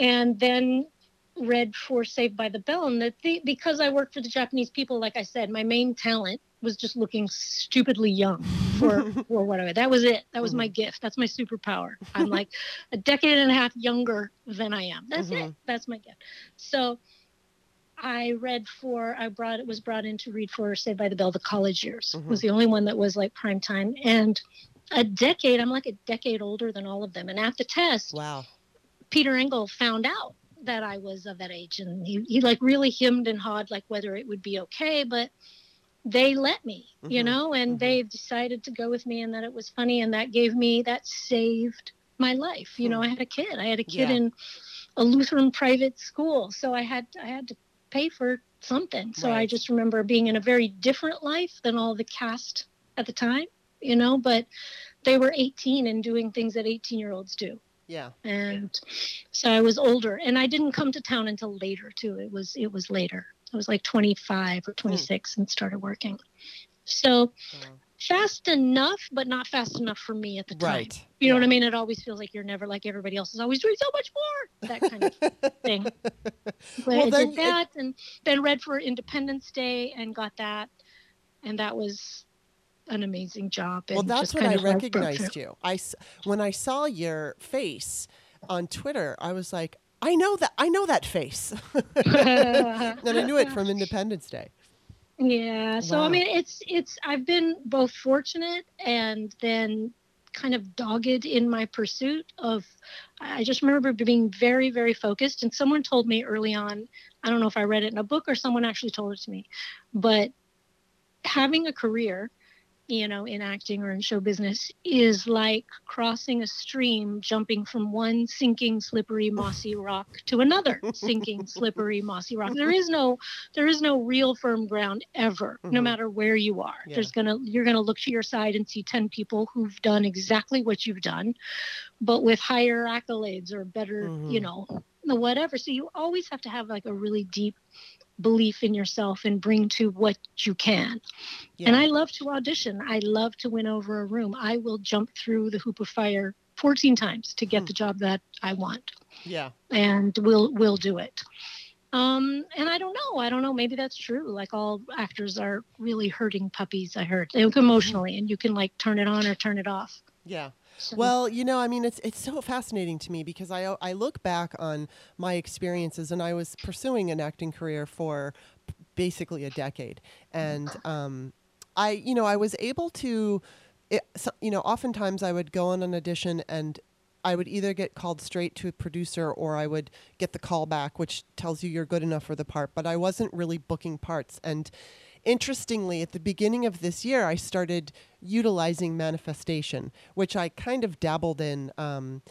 And then read for Saved by the Bell, and that the, because I worked for the Japanese people, like I said, my main talent was just looking stupidly young for for whatever. That was it. That was mm-hmm. my gift. That's my superpower. I'm like a decade and a half younger than I am. That's mm-hmm. it. That's my gift. So I read for I brought it was brought in to read for Saved by the Bell the college years. Mm-hmm. Was the only one that was like prime time and a decade. I'm like a decade older than all of them. And at the test, wow, Peter Engel found out that I was of that age, and he he like really hemmed and hawed like whether it would be okay, but they let me, mm-hmm. you know, and mm-hmm. they decided to go with me, and that it was funny, and that gave me that saved my life. You know, hmm. I had a kid. I had a kid yeah. in a Lutheran private school, so I had I had to pay for something. So right. I just remember being in a very different life than all the cast at the time, you know, but they were 18 and doing things that 18 year olds do. Yeah. And so I was older and I didn't come to town until later too. It was it was later. I was like 25 or 26 mm. and started working. So oh fast enough, but not fast enough for me at the time. Right. You know yeah. what I mean? It always feels like you're never like everybody else is always doing so much more. That kind of thing. But well, I did that it, and then read for Independence Day and got that. And that was an amazing job. well, that's when I recognized you. I, when I saw your face on Twitter, I was like, I know that I know that face. and I knew it from Independence Day. Yeah. So wow. I mean, it's it's I've been both fortunate and then kind of dogged in my pursuit of I just remember being very very focused and someone told me early on I don't know if I read it in a book or someone actually told it to me but having a career you know, in acting or in show business is like crossing a stream, jumping from one sinking, slippery, mossy rock to another sinking, slippery, mossy rock. There is no, there is no real firm ground ever, mm-hmm. no matter where you are. Yeah. There's gonna, you're gonna look to your side and see ten people who've done exactly what you've done, but with higher accolades or better, mm-hmm. you know, whatever. So you always have to have like a really deep belief in yourself and bring to what you can. Yeah. And I love to audition. I love to win over a room. I will jump through the hoop of fire 14 times to get hmm. the job that I want. Yeah. And we'll we'll do it. Um, and I don't know. I don't know. Maybe that's true. Like all actors are really hurting puppies. I heard emotionally, and you can like turn it on or turn it off. Yeah. Well, you know, I mean, it's it's so fascinating to me because I I look back on my experiences, and I was pursuing an acting career for basically a decade, and um, I you know I was able to, it, so, you know, oftentimes I would go on an audition and I would either get called straight to a producer or I would get the call back, which tells you you're good enough for the part. But I wasn't really booking parts, and interestingly, at the beginning of this year, I started utilizing manifestation, which I kind of dabbled in um,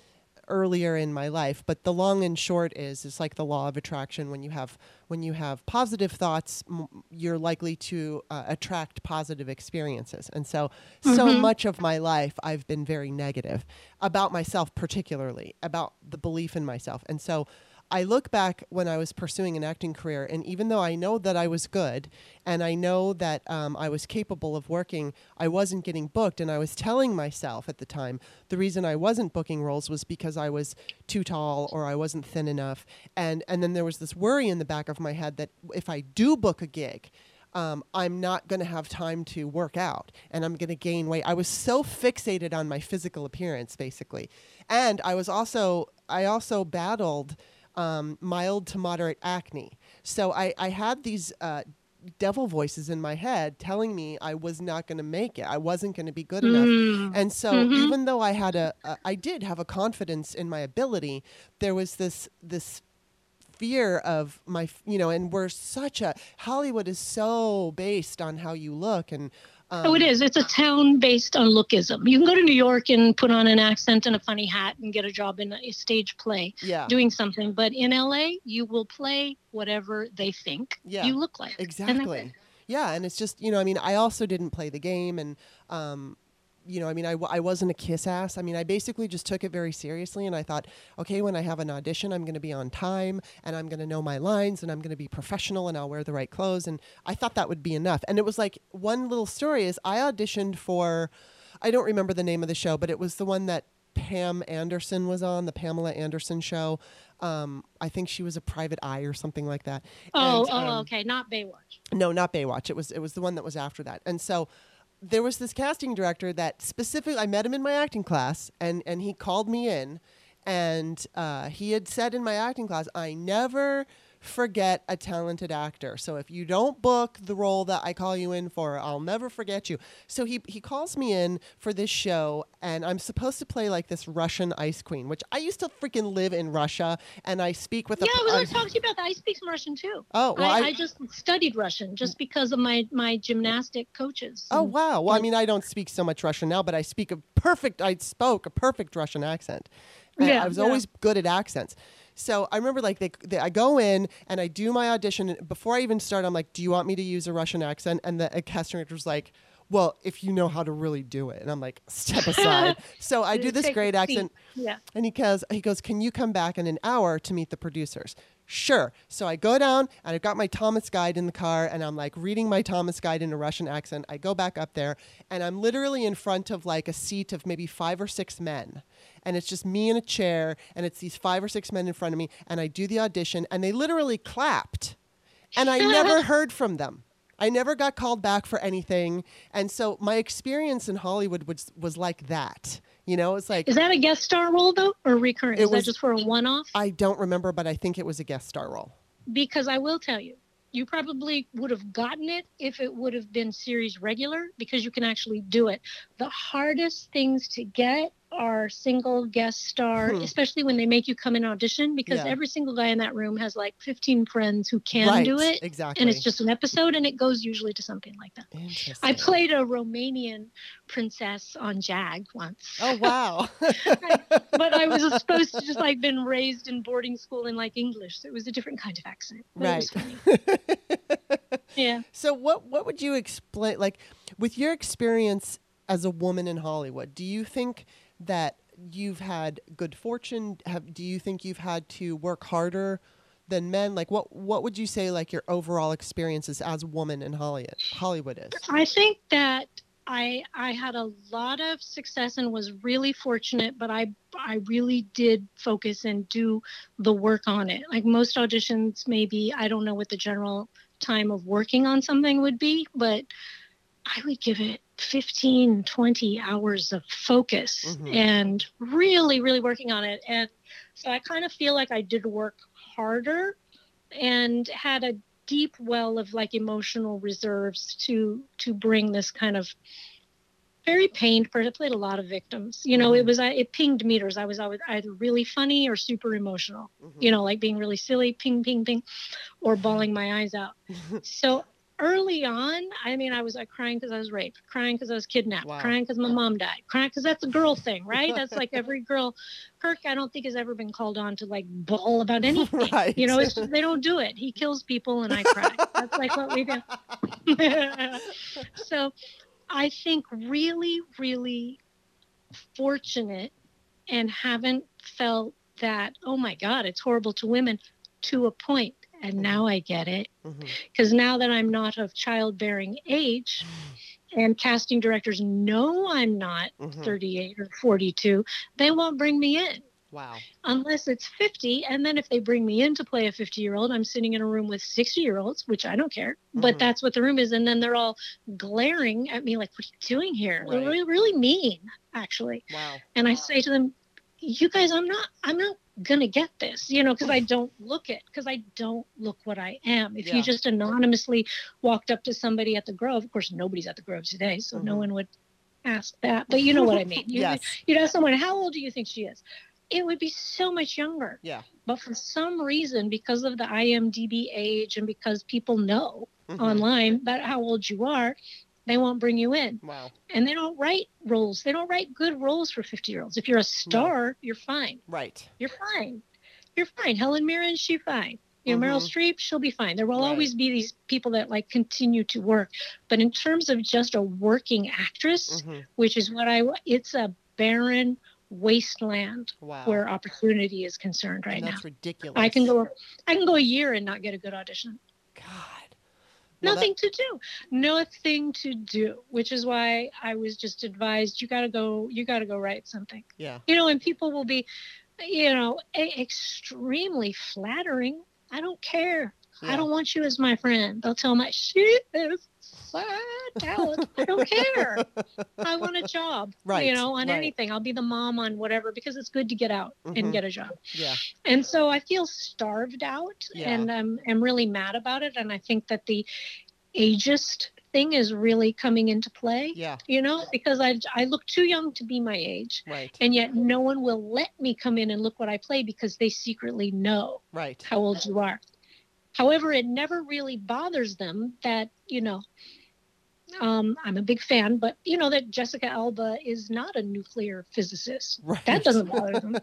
earlier in my life. But the long and short is, it's like the law of attraction. When you have when you have positive thoughts, m- you're likely to uh, attract positive experiences. And so, mm-hmm. so much of my life, I've been very negative about myself, particularly about the belief in myself. And so I look back when I was pursuing an acting career, and even though I know that I was good and I know that um, I was capable of working, I wasn't getting booked. And I was telling myself at the time the reason I wasn't booking roles was because I was too tall or I wasn't thin enough. And, and then there was this worry in the back of my head that if I do book a gig, um, I'm not going to have time to work out and I'm going to gain weight. I was so fixated on my physical appearance, basically. And I was also, I also battled um, mild to moderate acne. So I, I had these uh, devil voices in my head telling me I was not going to make it. I wasn't going to be good enough. Mm. And so mm-hmm. even though I had a, a, I did have a confidence in my ability, there was this, this fear of my, you know, and we're such a, Hollywood is so based on how you look and, um, oh, it is. It's a town based on lookism. You can go to New York and put on an accent and a funny hat and get a job in a stage play yeah. doing something. But in LA, you will play whatever they think yeah, you look like. Exactly. Yeah. And it's just, you know, I mean, I also didn't play the game and, um, you know, I mean, I, I wasn't a kiss ass. I mean, I basically just took it very seriously. And I thought, okay, when I have an audition, I'm going to be on time and I'm going to know my lines and I'm going to be professional and I'll wear the right clothes. And I thought that would be enough. And it was like one little story is I auditioned for, I don't remember the name of the show, but it was the one that Pam Anderson was on the Pamela Anderson show. Um, I think she was a private eye or something like that. Oh, And, oh, um, okay, not Baywatch. no, not Baywatch. It was it was the one that was after that. And so there was this casting director that specifically I met him in my acting class and and he called me in and uh, he had said in my acting class, I never forget a talented actor. So if you don't book the role that I call you in for, I'll never forget you. So he he calls me in for this show and I'm supposed to play like this Russian ice queen, which I used to freaking live in Russia and I speak with a Yeah, a I was going I- to talk to you about that. I speak some Russian too. Oh, well, I, I- I just studied Russian just because of my my gymnastic coaches. Oh wow! Well, I mean, I don't speak so much Russian now, but I speak a perfect. I spoke a perfect Russian accent. And Yeah, I was yeah. always good at accents. So I remember, like, they, they, I go in and I do my audition. And before I even start, I'm like, "Do you want me to use a Russian accent?" And the uh, casting director's like, "Well, if you know how to really do it." And I'm like, "Step aside." so I do this great accent. Yeah. And he goes, he goes, can you come back in an hour to meet the producers? Sure. So I go down and I've got my Thomas guide in the car and I'm like reading my Thomas guide in a Russian accent. I go back up there and I'm literally in front of like a seat of maybe five or six men. And it's just me in a chair and it's these five or six men in front of me. And I do the audition and they literally clapped. And I never heard from them. I never got called back for anything. And so my experience in Hollywood was, was like that. You know, it's like Is that a guest star role though, or recurring? It Is was- that just for a one-off? I don't remember, but I think it was a guest star role. because I will tell you, you probably would have gotten it if it would have been series regular because you can actually do it. The hardest things to get are single guest star, Hmm. especially when they make you come in audition because Yeah. every single guy in that room has like 15 friends who can right, do it. exactly. And it's just an episode and it goes usually to something like that. I played a Romanian princess on JAG once. Oh wow! but I was supposed to just like been raised in boarding school in like English. So it was a different kind of accent. But it was funny. Yeah. so what what would you explain? Like with your experience as a woman in Hollywood, do you think that you've had good fortune? Have do you think you've had to work harder than men? Like what what would you say like your overall experiences as a woman in Hollywood Hollywood is? I think that I I had a lot of success and was really fortunate, but I I really did focus and do the work on it. Like most auditions, maybe I don't know what the general time of working on something would be, but I would give it 15, 20 hours of focus Mhm. and really, really working on it. And so I kind of feel like I did work harder and had a deep well of like emotional reserves to to bring this kind of very pained person. I played a lot of victims. You know, it was I it pinged meters. I was always either really funny or super emotional. Mm-hmm. You know, like being really silly, ping, ping, ping, or bawling my eyes out. so early on, I mean, I was like crying because I was raped, crying because I was kidnapped, Wow. crying because my mom died, crying because that's a girl thing, right? That's like every girl. Kirk, I don't think has ever been called on to like bawl about anything. Right. You know, it's just, they don't do it. He kills people and I cry. That's like what we do. so I think really, really fortunate and haven't felt that, oh my God, it's horrible to women to a point. And now I get it. Because now that I'm not of childbearing age and casting directors know I'm not Mhm. 38 or 42, they won't bring me in Wow. unless it's 50 and then if they bring me in to play a 50 year old i'm sitting in a room with 60 year olds which i don't care but Mhm. that's what the room is and then they're all glaring at me like what are you doing here Right. they're really, really mean actually Wow. and i say to them you guys i'm not i'm not gonna get this you know because i don't look it because i don't look what i am if Yeah. you just anonymously walked up to somebody at the grove of course nobody's at the grove today so no Mhm. one would ask that but you know what i mean you, yes. you'd ask someone how old do you think she is it would be so much younger Yeah. but for some reason because of the imdb age and because people know Mhm. online about how old you are they won't bring you in Wow. and they don't write roles they don't write good roles for 50 year olds if you're a star you're fine Right. you're fine you're fine helen mirren she's fine you know meryl Mhm. streep she'll be fine there will Right. always be these people that like continue to work but in terms of just a working actress Mhm. which is what i it's a barren wasteland Wow. where opportunity is concerned right And now that's ridiculous. i can go i can go a year and not get a good audition God. Well, Nothing to do. Nothing to do. Which is why I was just advised you got to go. You got to go write something. Yeah. You know, and people will be, you know, a- extremely flattering. I don't care. Yeah. I don't want you as my friend. They'll tell my she is I don't care. I want a job. Right, You know, on right. anything. I'll be the mom on whatever because it's good to get out Mhm. and get a job. Yeah. And so I feel starved out Yeah. and I'm I'm really mad about it. And I think that the ageist thing is really coming into play. Yeah. You know, because I I look too young to be my age. Right. And yet no one will let me come in and look what I play because they secretly know Right. how old you are. However, it never really bothers them that, you know, um, I'm a big fan, but you know that Jessica Alba is not a nuclear physicist. Right. That doesn't bother them.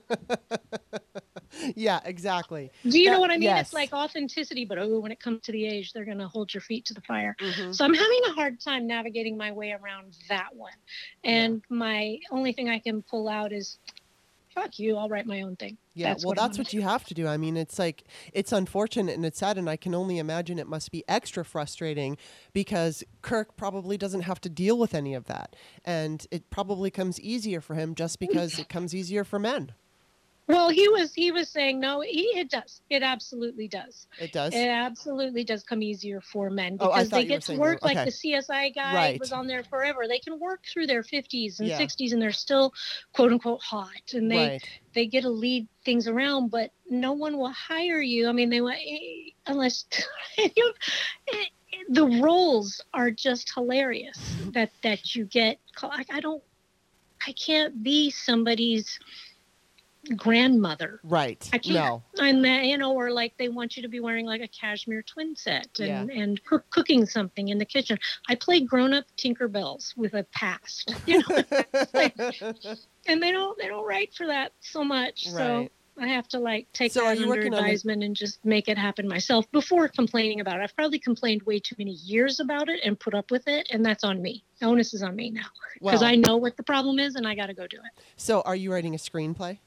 yeah. Exactly. Do you That- know what I mean? yes. It's like authenticity, but oh, when it comes to the age, they're going to hold your feet to the fire. Mhm. So I'm having a hard time navigating my way around that one. And my only thing I can pull out is, fuck you, I'll write my own thing. Yeah, That's well, what that's what you have to do. I mean, it's like it's unfortunate and it's sad, and I can only imagine it must be extra frustrating because Kirk probably doesn't have to deal with any of that, and it probably comes easier for him just oh, because it comes easier for men. Well, he was he was saying no, he, it does. It absolutely does. It does. It absolutely does come easier for men Oh, because thought they get to work like the CSI guy Right. was on there forever. They can work through their 50s and Yeah. 60s and they're still quote unquote hot and they right. they get to lead things around, but no one will hire you. I mean, they want eh, unless eh, the roles are just hilarious that that you get. I, I don't, I can't be somebody's grandmother. Right. I can't. No. And that, you know, or like they want you to be wearing like a cashmere twin set and and cook, cooking something in the kitchen. I play grown up Tinkerbells with a past, you know, and they don't they don't write for that so much. So I have to like take So that under advisement and just make it happen myself before complaining about it. I've probably complained way too many years about it and put up with it, and that's on me. The onus is on me now because well, I know what the problem is and I got to go do it. so are you writing a screenplay?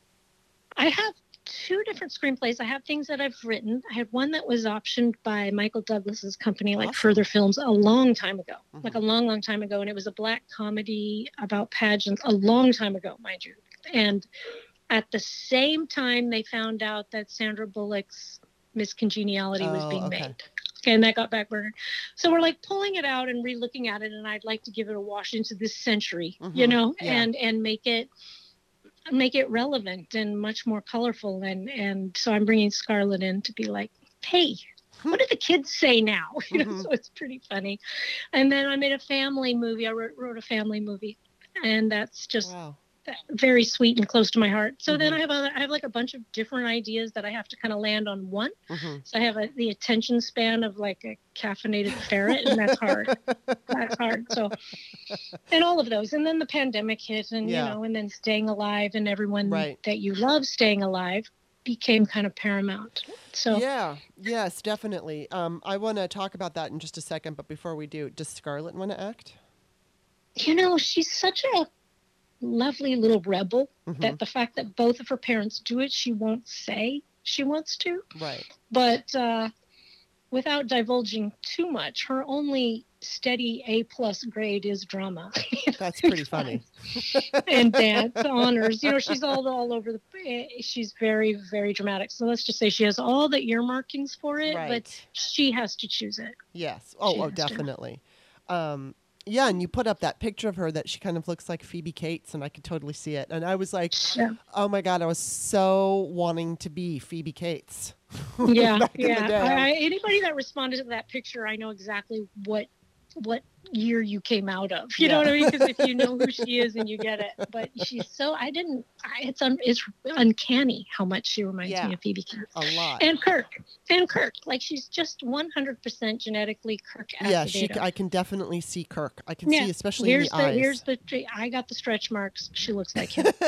I have two different screenplays. I have things that I've written. I had one that was optioned by Michael Douglas's company, like Awesome. Further Films, a long time ago, Mhm. like a long, long time ago, and it was a black comedy about pageants, a long time ago, mind you. And at the same time, they found out that Sandra Bullock's Miss Congeniality was Oh, being okay. made. Okay, and that got backburnered. So we're like pulling it out and re-looking at it, and I'd like to give it a wash into this century, you Mhm, know, yeah. and and make it make it relevant and much more colorful and and so i'm bringing scarlett in to be like hey what do the kids say now you know Mhm. so it's pretty funny and then i made a family movie i wrote, wrote a family movie and that's just Wow. Very sweet and close to my heart so then Mhm. i have other, i have like a bunch of different ideas that i have to kind of land on one hmm so i have a, the attention span of like a caffeinated ferret and that's hard that's hard so and all of those and then the pandemic hit and Yeah. you know and then staying alive and everyone Right. that you love staying alive became kind of paramount so Yeah. Yes, definitely. Um, I want to talk about that in just a second, but before we do, does Scarlett want to act? you know she's such a lovely little rebel Mhm. that the fact that both of her parents do it she won't say she wants to Right. but uh, without divulging too much her only steady a plus grade is drama That's pretty funny. and dance honors. You know, she's all all over the. eh, She's very very dramatic. So let's just say she has all the earmarkings for it, but she has to choose it. Yes. Oh, She oh definitely. Um, yeah, and you put up that picture of her that she kind of looks like Phoebe Cates, and I could totally see it. And I was like, Yeah, oh my god, I was so wanting to be Phoebe Cates. yeah, Back in the yeah. I- anybody that responded to that picture, I know exactly what what year you came out of. You know what I mean? Because if you know who she is and you get it, but she's so I didn't. I, it's un, it's uncanny how much she reminds Yeah. me of Phoebe Cates. A lot. And Kirk, and Kirk, like she's just 100% genetically Kirk yeah, she. I can definitely see Kirk. I can Yeah, see, especially here's in the, the, eyes. here's the I got the stretch marks. She looks like him.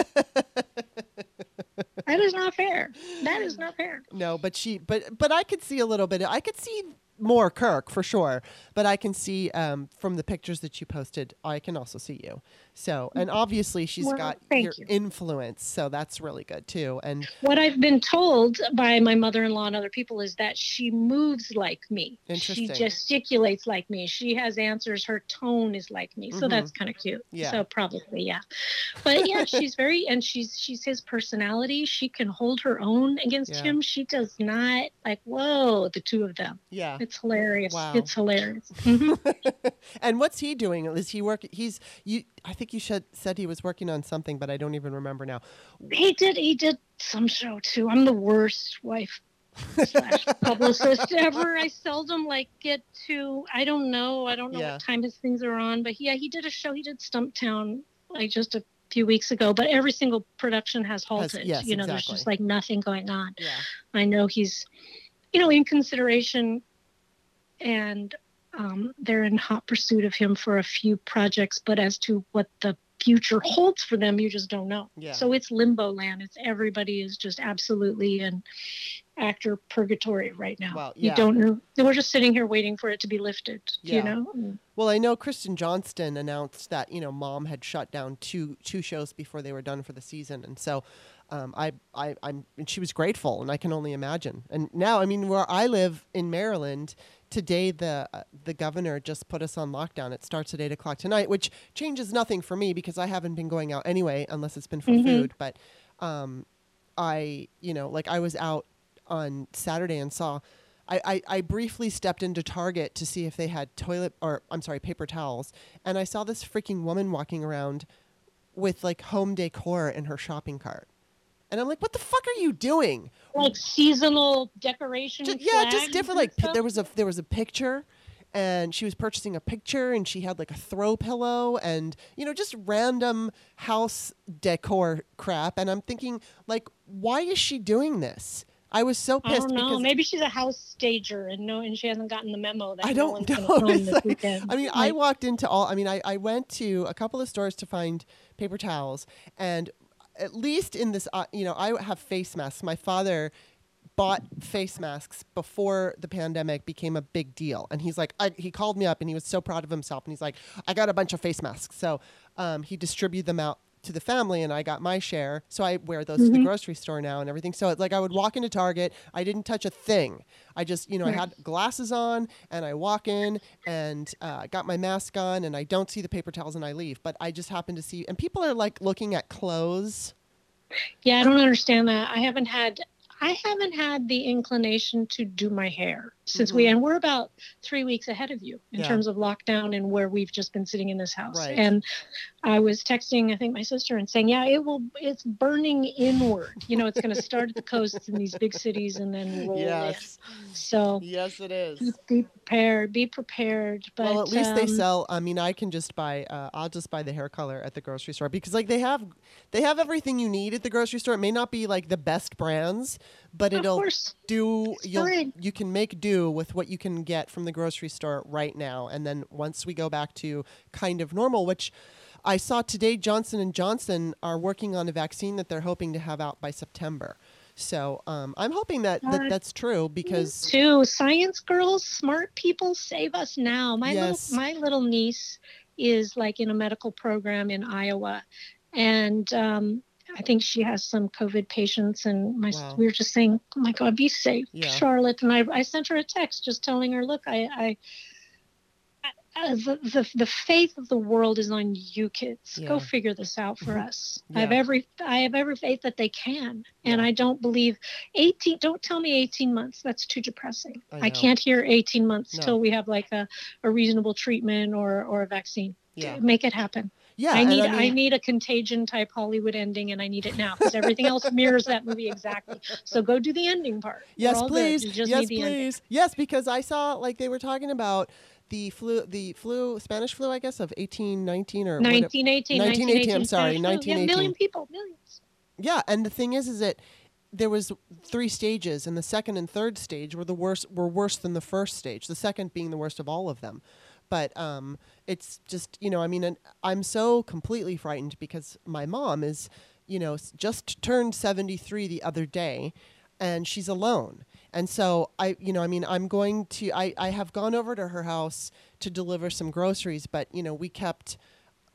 that is not fair. That is not fair. No, but she, but but I could see a little bit. I could see more Kirk for sure, but I can see um, from the pictures that you posted, I can also see you. So, and obviously she's Well, got your you. influence, so that's really good too. And What I've been told by my mother-in-law and other people is that she moves like me. She gesticulates like me. She has answers. Her tone is like me. So Mhm. that's kind of cute. Yeah. So probably yeah. But yeah, she's very and she's she's his personality. She can hold her own against Yeah. him. She does not like whoa the two of them. yeah. It's hilarious. Wow. It's hilarious. Mhm. and what's he doing? Is he work? He's you. I think you should, said he was working on something, but I don't even remember now. he did he did some show too. I'm the worst wife slash publicist ever. I seldom like get to. I don't know. I don't know Yeah. what time his things are on, but yeah, he did a show. He did Stumptown like just a few weeks ago. But every single production has halted. yes, you know, there's just like nothing going on. Yeah. I know he's, you know, in consideration, and um, they're in hot pursuit of him for a few projects. But as to what the future holds for them, you just don't know. Yeah. So it's limbo land. It's everybody is just absolutely in actor purgatory right now. Well, You don't know. We're just sitting here waiting for it to be lifted. Yeah. You know. Well, I know Kristen Johnston announced that you know Mom had shut down two two shows before they were done for the season, and so um, I I I'm and she was grateful, and I can only imagine. And now, I mean, where I live in Maryland. Today, the uh, the governor just put us on lockdown. It starts at eight o'clock tonight, which changes nothing for me because I haven't been going out anyway, unless it's been for Mhm. food. But um, I, you know, like I was out on Saturday and saw. I, I, I briefly stepped into Target to see if they had toilet or I'm sorry, paper towels, and I saw this freaking woman walking around with like home decor in her shopping cart. And I'm like, what the fuck are you doing? Like seasonal decoration. Ju- yeah, just different. Like stuff? there was a there was a picture, and she was purchasing a picture, and she had like a throw pillow, and you know just random house decor crap. And I'm thinking, like, why is she doing this? I was so pissed. I don't know. because Maybe she's a house stager and no, and she hasn't gotten the memo that I don't gonna know. come It's this like- weekend. I mean, I walked into all. I mean, I, I went to a couple of stores to find paper towels, and at least in this, uh, you know, I have face masks. My father bought face masks before the pandemic became a big deal, and he's like, I, he called me up, and he was so proud of himself, and he's like, I got a bunch of face masks, so um, he distributed them out to the family and I got my share. So I wear those to the Mhm. grocery store now and everything. So it's like I would walk into Target, I didn't touch a thing. I just, you know, I had glasses on and I walk in and uh, got my mask on and I don't see the paper towels and I leave. But I just happen to see, and people are like looking at clothes. Yeah, I don't understand that. I haven't had I haven't had the inclination to do my hair since we Mhm. and we're about three weeks ahead of you in Yeah. terms of lockdown and where we've just been sitting in this house. Right. And I was texting I think my sister and saying, Yeah, it will it's burning inward. You know, it's gonna start at the coasts in these big cities and then roll in. So Yes, it is. be- prepared, be prepared. But well, at least they um, sell. I mean, I can just buy. Uh, I'll just buy the hair color at the grocery store because, like, they have, they have everything you need at the grocery store. It may not be like the best brands, but it'll do. You'll you can make do with what you can get from the grocery store right now, and then once we go back to kind of normal, which. I saw today Johnson and Johnson are working on a vaccine that they're hoping to have out by September. So um, I'm hoping that, that that's true because too. Science girls, smart people, save us now. My Yes. little my little niece is like in a medical program in Iowa, and um, I think she has some COVID patients. And my Wow. we were just saying, "Oh my God, be safe, Yeah. Charlotte." And I I sent her a text just telling her, "Look, I." I uh, the, the the faith of the world is on you kids. Yeah. Go figure this out for us. I have every I have every faith that they can, and Yeah. I don't believe 18 don't tell me 18 months that's too depressing I i, can't hear 18 months No. till we have like a, a reasonable treatment or or a vaccine yeah, make it happen yeah. i need I, mean- need a contagion type hollywood ending and i need it now because everything else mirrors that movie exactly so go do the ending part Yes, please. Yes, the ending. please. Yes, because I saw like they were talking about the flu, the flu, Spanish flu, I guess, of eighteen nineteen or whatever. 1918 1918, I'm sorry, Spanish flu. yeah, 1918. million people millions Yeah, and the thing is, is that there was three stages, and the second and third stage were the worst. Were worse than the first stage. The second being the worst of all of them. But um, it's just you know, I mean, I'm so completely frightened because my mom is, you know, just turned 73 the other day, and she's alone. And so I, you know, I mean, I'm going to, I, I have gone over to her house to deliver some groceries, but, you know, we kept,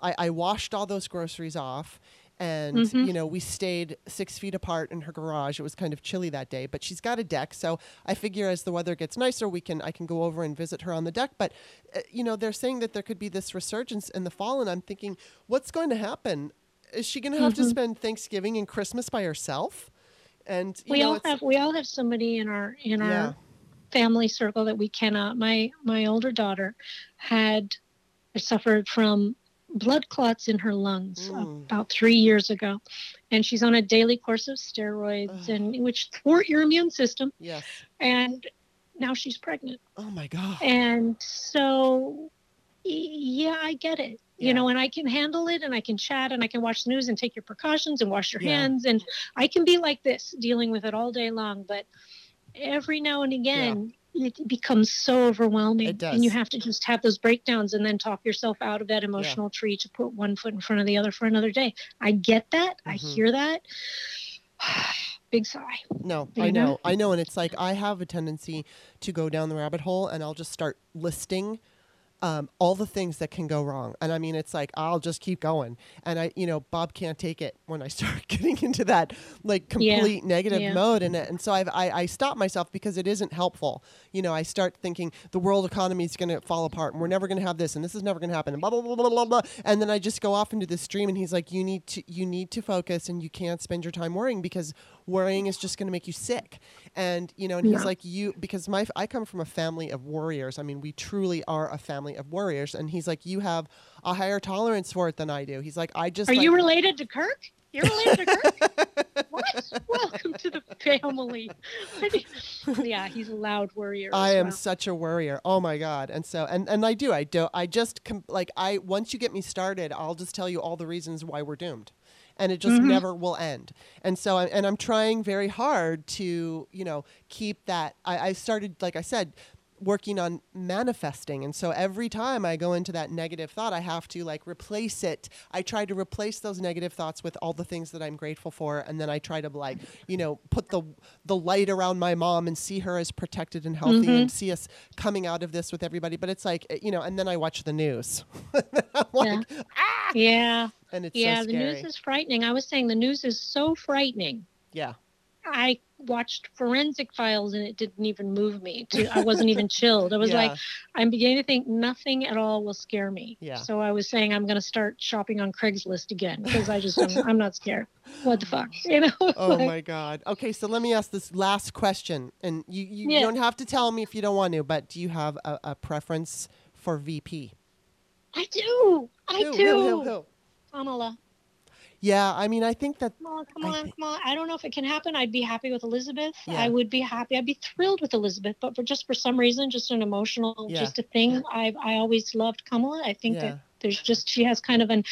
I, I washed all those groceries off and Mhm. you know we stayed six feet apart in her garage. It was kind of chilly that day but she's got a deck. So i figure as the weather gets nicer we can i can go over and visit her on the deck. But uh, you know they're saying that there could be this resurgence in the fall and i'm thinking what's going to happen? Is she going to have to Mhm. spend thanksgiving and christmas by herself? And you we know all have we all have somebody in our in our family circle that we cannot. My my older daughter had suffered from blood clots in her lungs Mm. about three years ago. And she's on a daily course of steroids Ugh. and which thwart your immune system. Yes. And now she's pregnant. Oh my god. And so yeah i get it. Yeah. you know and i can handle it and i can chat and i can watch the news and take your precautions and wash your Yeah. hands. And i can be like this dealing with it all day long. But every now and again it becomes so overwhelming It does. and you have to just have those breakdowns and then talk yourself out of that emotional tree to put one foot in front of the other for another day i get that i Mhm. hear that big sigh No, You I know? know, I know, and it's like I have a tendency to go down the rabbit hole, and I'll just start listing um, all the things that can go wrong. And I mean, it's like I'll just keep going, and I, you know, Bob can't take it when I start getting into that like Yeah, complete negative yeah. mode, and and so I've, I I stop myself because it isn't helpful. You know, I start thinking the world economy is going to fall apart, and we're never going to have this, and this is never going to happen, and blah blah blah blah blah blah. And then I just go off into this stream, and he's like, you need to you need to focus, and you can't spend your time worrying because worrying is just going to make you sick. And you know, and he's like, you because my I come from a family of warriors. I mean, we truly are a family of warriors. And he's like, you have a higher tolerance for it than I do. He's like, I just are like, you related to kirk you're related to kirk what? Welcome to the family. yeah, he's a loud worrier. I am well. such a worrier. Oh my god! And so, and and I do. I do. I just com- like I once you get me started, I'll just tell you all the reasons why we're doomed, and it just Mhm. never will end. And so, I, and I'm trying very hard to you know keep that. I, I started, like I said, working on manifesting, and so every time I go into that negative thought, I have to like replace it. I try to replace those negative thoughts with all the things that I'm grateful for, and then I try to like you know put the the light around my mom and see her as protected and healthy and see us coming out of this with everybody. But it's like, you know, and then I watch the news. Like, ah! Yeah, And it's yeah. so the news is frightening. I was saying the news is so frightening. yeah. I watched forensic files and it didn't even move me. To, I wasn't even chilled. I was Yeah. like, I'm beginning to think nothing at all will scare me. Yeah. So I was saying I'm going to start shopping on Craigslist again because I just I'm, I'm not scared. What the fuck, you know? Oh Like, my God. Okay, so let me ask this last question. And you, you, Yeah. you don't have to tell me if you don't want to, but do you have a, a preference for VP? I do. I Who, do. who, who, who? Kamala. Yeah, I mean, I think that Come on, come on, come on. I don't know if it can happen. I'd be happy with Elizabeth. Yeah. I would be happy. I'd be thrilled with Elizabeth, but for just for some reason, just an emotional, Yeah. just a thing. I I always loved Kamala. I think Yeah. that there's just she has kind of an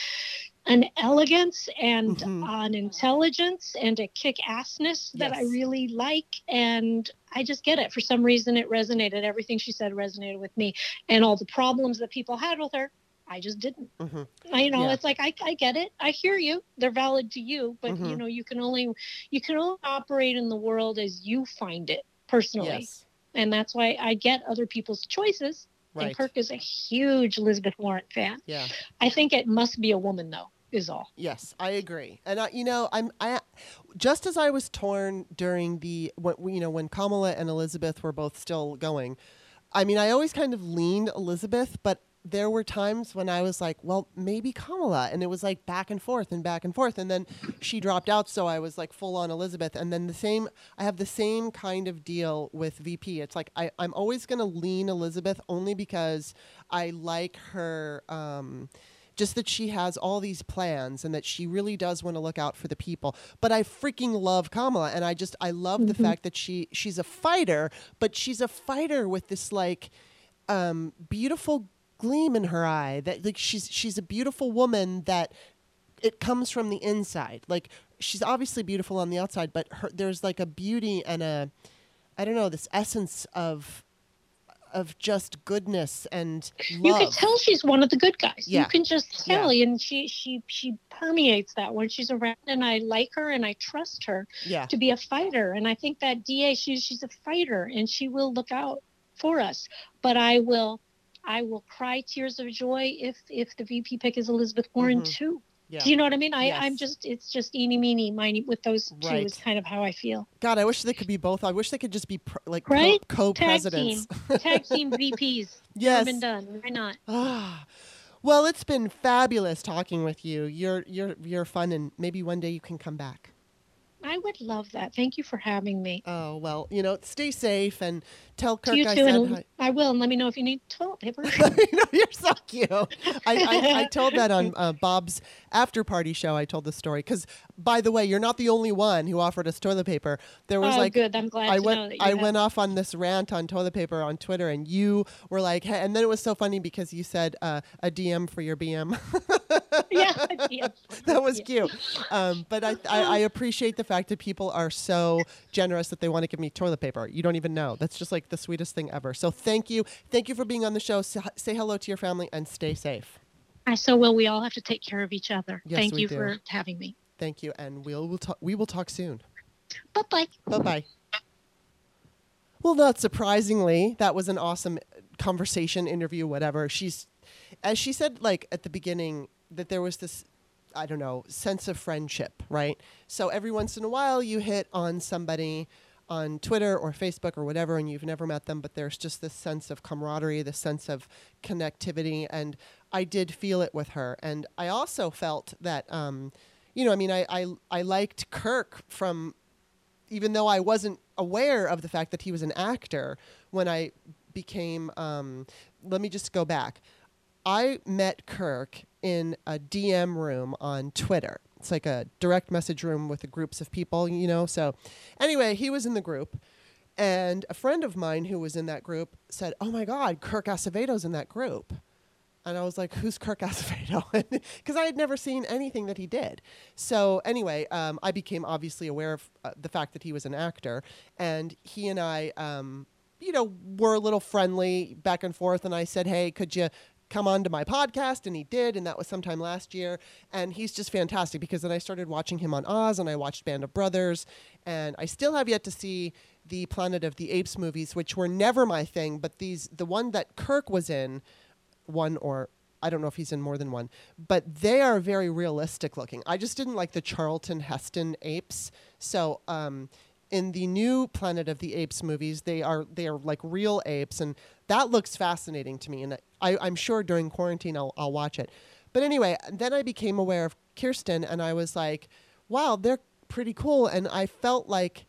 an elegance and Mhm. an intelligence and a kick assness that I really like. And I just get it. For some reason, it resonated. Everything she said resonated with me. And all the problems that people had with her, I just didn't. Mhm. I, you know, Yeah. it's like I, I get it. I hear you. They're valid to you, but you Mhm. know, you can only you can only operate in the world as you find it personally, yes, and that's why I get other people's choices. right. And Kirk is a huge Elizabeth Warren fan. Yeah. I think it must be a woman, though. Is all. Yes, I agree. And I, you know, I'm I just as I was torn during the when you know when Kamala and Elizabeth were both still going. I mean, I always kind of leaned Elizabeth, but there were times when I was like, well, maybe Kamala, and it was like back and forth and back and forth, and then she dropped out, so I was like full on Elizabeth, and then the same. I have the same kind of deal with VP. It's like I, I'm always gonna lean Elizabeth only because I like her. Um, just that she has all these plans and that she really does want to look out for the people. But I freaking love Kamala and I just I love the fact that she she's a fighter, but she's a fighter with this like um beautiful gleam in her eye that like she's she's a beautiful woman that it comes from the inside. Like she's obviously beautiful on the outside, but her there's like a beauty and a I don't know, this essence of of just goodness and love. You can tell she's one of the good guys. Yeah. You can just tell, and she she she permeates that when she's around. And I like her, and I trust her yeah. to be a fighter. And I think that Da, she's she's a fighter, and she will look out for us. But I will, I will cry tears of joy if if the VP pick is Elizabeth Warren Mhm. too. Yeah. Do you know what I mean? I, Yes. I'm just it's just eeny meeny miny with those two Right. is kind of how I feel. God, I wish they could be both. I wish they could just be pr- like Right? co Tag presidents. Tag team VPs. yes. Been done. Why not? Ah. Well, it's been fabulous talking with you. You're you're you're fun, and maybe one day you can come back. I would love that. Thank you for having me. Oh well, you know, stay safe and tell Kirk you I too, said and hi. I will. And let me know if you need toilet paper. I know you're so cute. I, I, I told that on uh, Bob's after party show. I told the story because, by the way, you're not the only one who offered us toilet paper. There was oh, like good. I'm glad I went know that I have- went off on this rant on toilet paper on Twitter, and you were like, hey, and then it was so funny because you said uh, a DM for your BM. yeah, yeah. that was Yeah. cute. Um, but I, I, I appreciate the fact that people are so generous that they want to give me toilet paper. You don't even know. That's just like the sweetest thing ever. So thank you. Thank you for being on the show. Say, say hello to your family and stay safe. I so will. We all have to take care of each other. Yes, Thank you do. for having me. Thank you. And we'll, we'll talk, we will talk soon. Bye bye. Bye bye. Well, not surprisingly, that was an awesome uh, conversation, interview, whatever. She's, as she said, like at the beginning, that there was this, I don't know, sense of friendship, right? So every once in a while, you hit on somebody on Twitter or Facebook or whatever, and you've never met them, but there's just this sense of camaraderie, this sense of connectivity, and I did feel it with her. And I also felt that, um, you know, I mean, I, I, I liked Kirk from even though I wasn't aware of the fact that he was an actor when I became, um, let me just go back. I met Kirk in a DM room on Twitter. It's like a direct message room with groups of people, you know. So, anyway, he was in the group, and a friend of mine who was in that group said, "Oh my God, Kirk Acevedo's in that group." And I was like, who's Kirk Acevedo? Because I had never seen anything that he did. So, anyway, um, I became obviously aware of uh, the fact that he was an actor. And he and I, um, you know, were a little friendly back and forth. And I said, hey, could you come on to my podcast? And he did. And that was sometime last year. And he's just fantastic because then I started watching him on Oz and I watched Band of Brothers. And I still have yet to see the Planet of the Apes movies, which were never my thing. But these, the one that Kirk was in, one or I don't know if he's in more than one, but they are very realistic looking. I just didn't like the Charlton Heston apes. So um, in the new Planet of the Apes movies, they are they are like real apes, and that looks fascinating to me. And I, I'm sure during quarantine I'll, I'll watch it. But anyway, then I became aware of Kiersten, and I was like, wow, they're pretty cool. And I felt like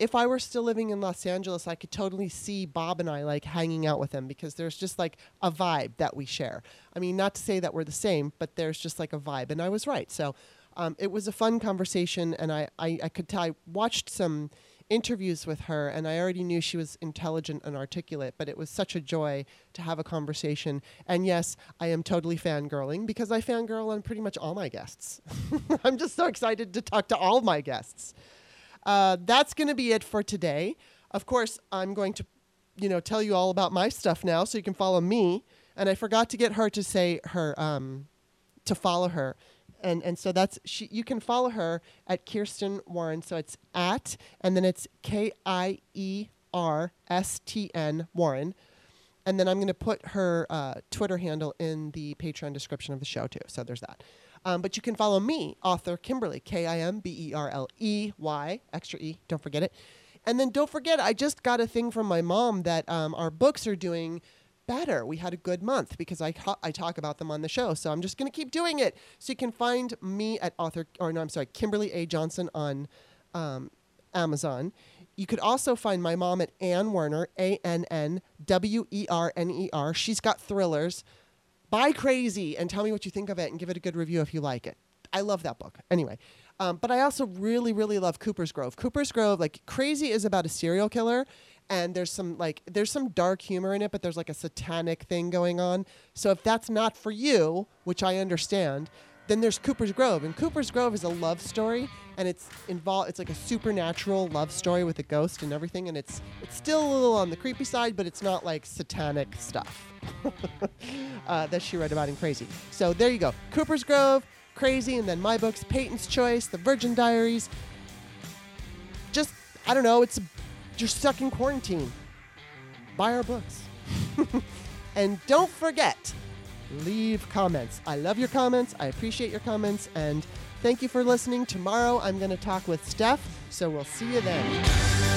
if I were still living in Los Angeles, I could totally see Bob and I like hanging out with him because there's just like a vibe that we share. I mean, not to say that we're the same, but there's just like a vibe. And I was right. So um, it was a fun conversation. And I, I, I could tell, I watched some interviews with her and I already knew she was intelligent and articulate, but it was such a joy to have a conversation. And yes, I am totally fangirling because I fangirl on pretty much all my guests. I'm just so excited to talk to all my guests uh, that's going to be it for today. Of course, I'm going to, you know, tell you all about my stuff now, so you can follow me. And I forgot to get her to say her um, to follow her, and and so that's she. You can follow her at Kiersten Warren. So it's at and then it's K I E R S T N Warren. And then I'm going to put her uh, Twitter handle in the Patreon description of the show too. So there's that. Um, but you can follow me, author Kimberley, K I M B E R L E Y, extra E, don't forget it. And then don't forget, I just got a thing from my mom that um, our books are doing better. We had a good month because I, I talk about them on the show. So I'm just going to keep doing it. So you can find me at author, or no, I'm sorry, Kimberley A. Johnson on um, Amazon. You could also find my mom at Ann Werner, A N N W E R N E R. She's got thrillers. Buy Crazy and tell me what you think of it and give it a good review if you like it. I love that book. Anyway, um, but I also really, really love Cooper's Grove. Cooper's Grove, like Crazy, is about a serial killer, and there's some like there's some dark humor in it, but there's like a satanic thing going on. So if that's not for you, which I understand, then there's Cooper's Grove, and Cooper's Grove is a love story, and it's involved. It's like a supernatural love story with a ghost and everything, and it's it's still a little on the creepy side, but it's not like satanic stuff uh, that she read about in Crazy. So there you go, Cooper's Grove, Crazy, and then my books, Peyton's Choice, The Virgin Diaries. Just I don't know. It's you're stuck in quarantine. Buy our books, and don't forget leave comments. I love your comments. I appreciate your comments. And thank you for listening. Tomorrow I'm going to talk with Steph. So we'll see you then.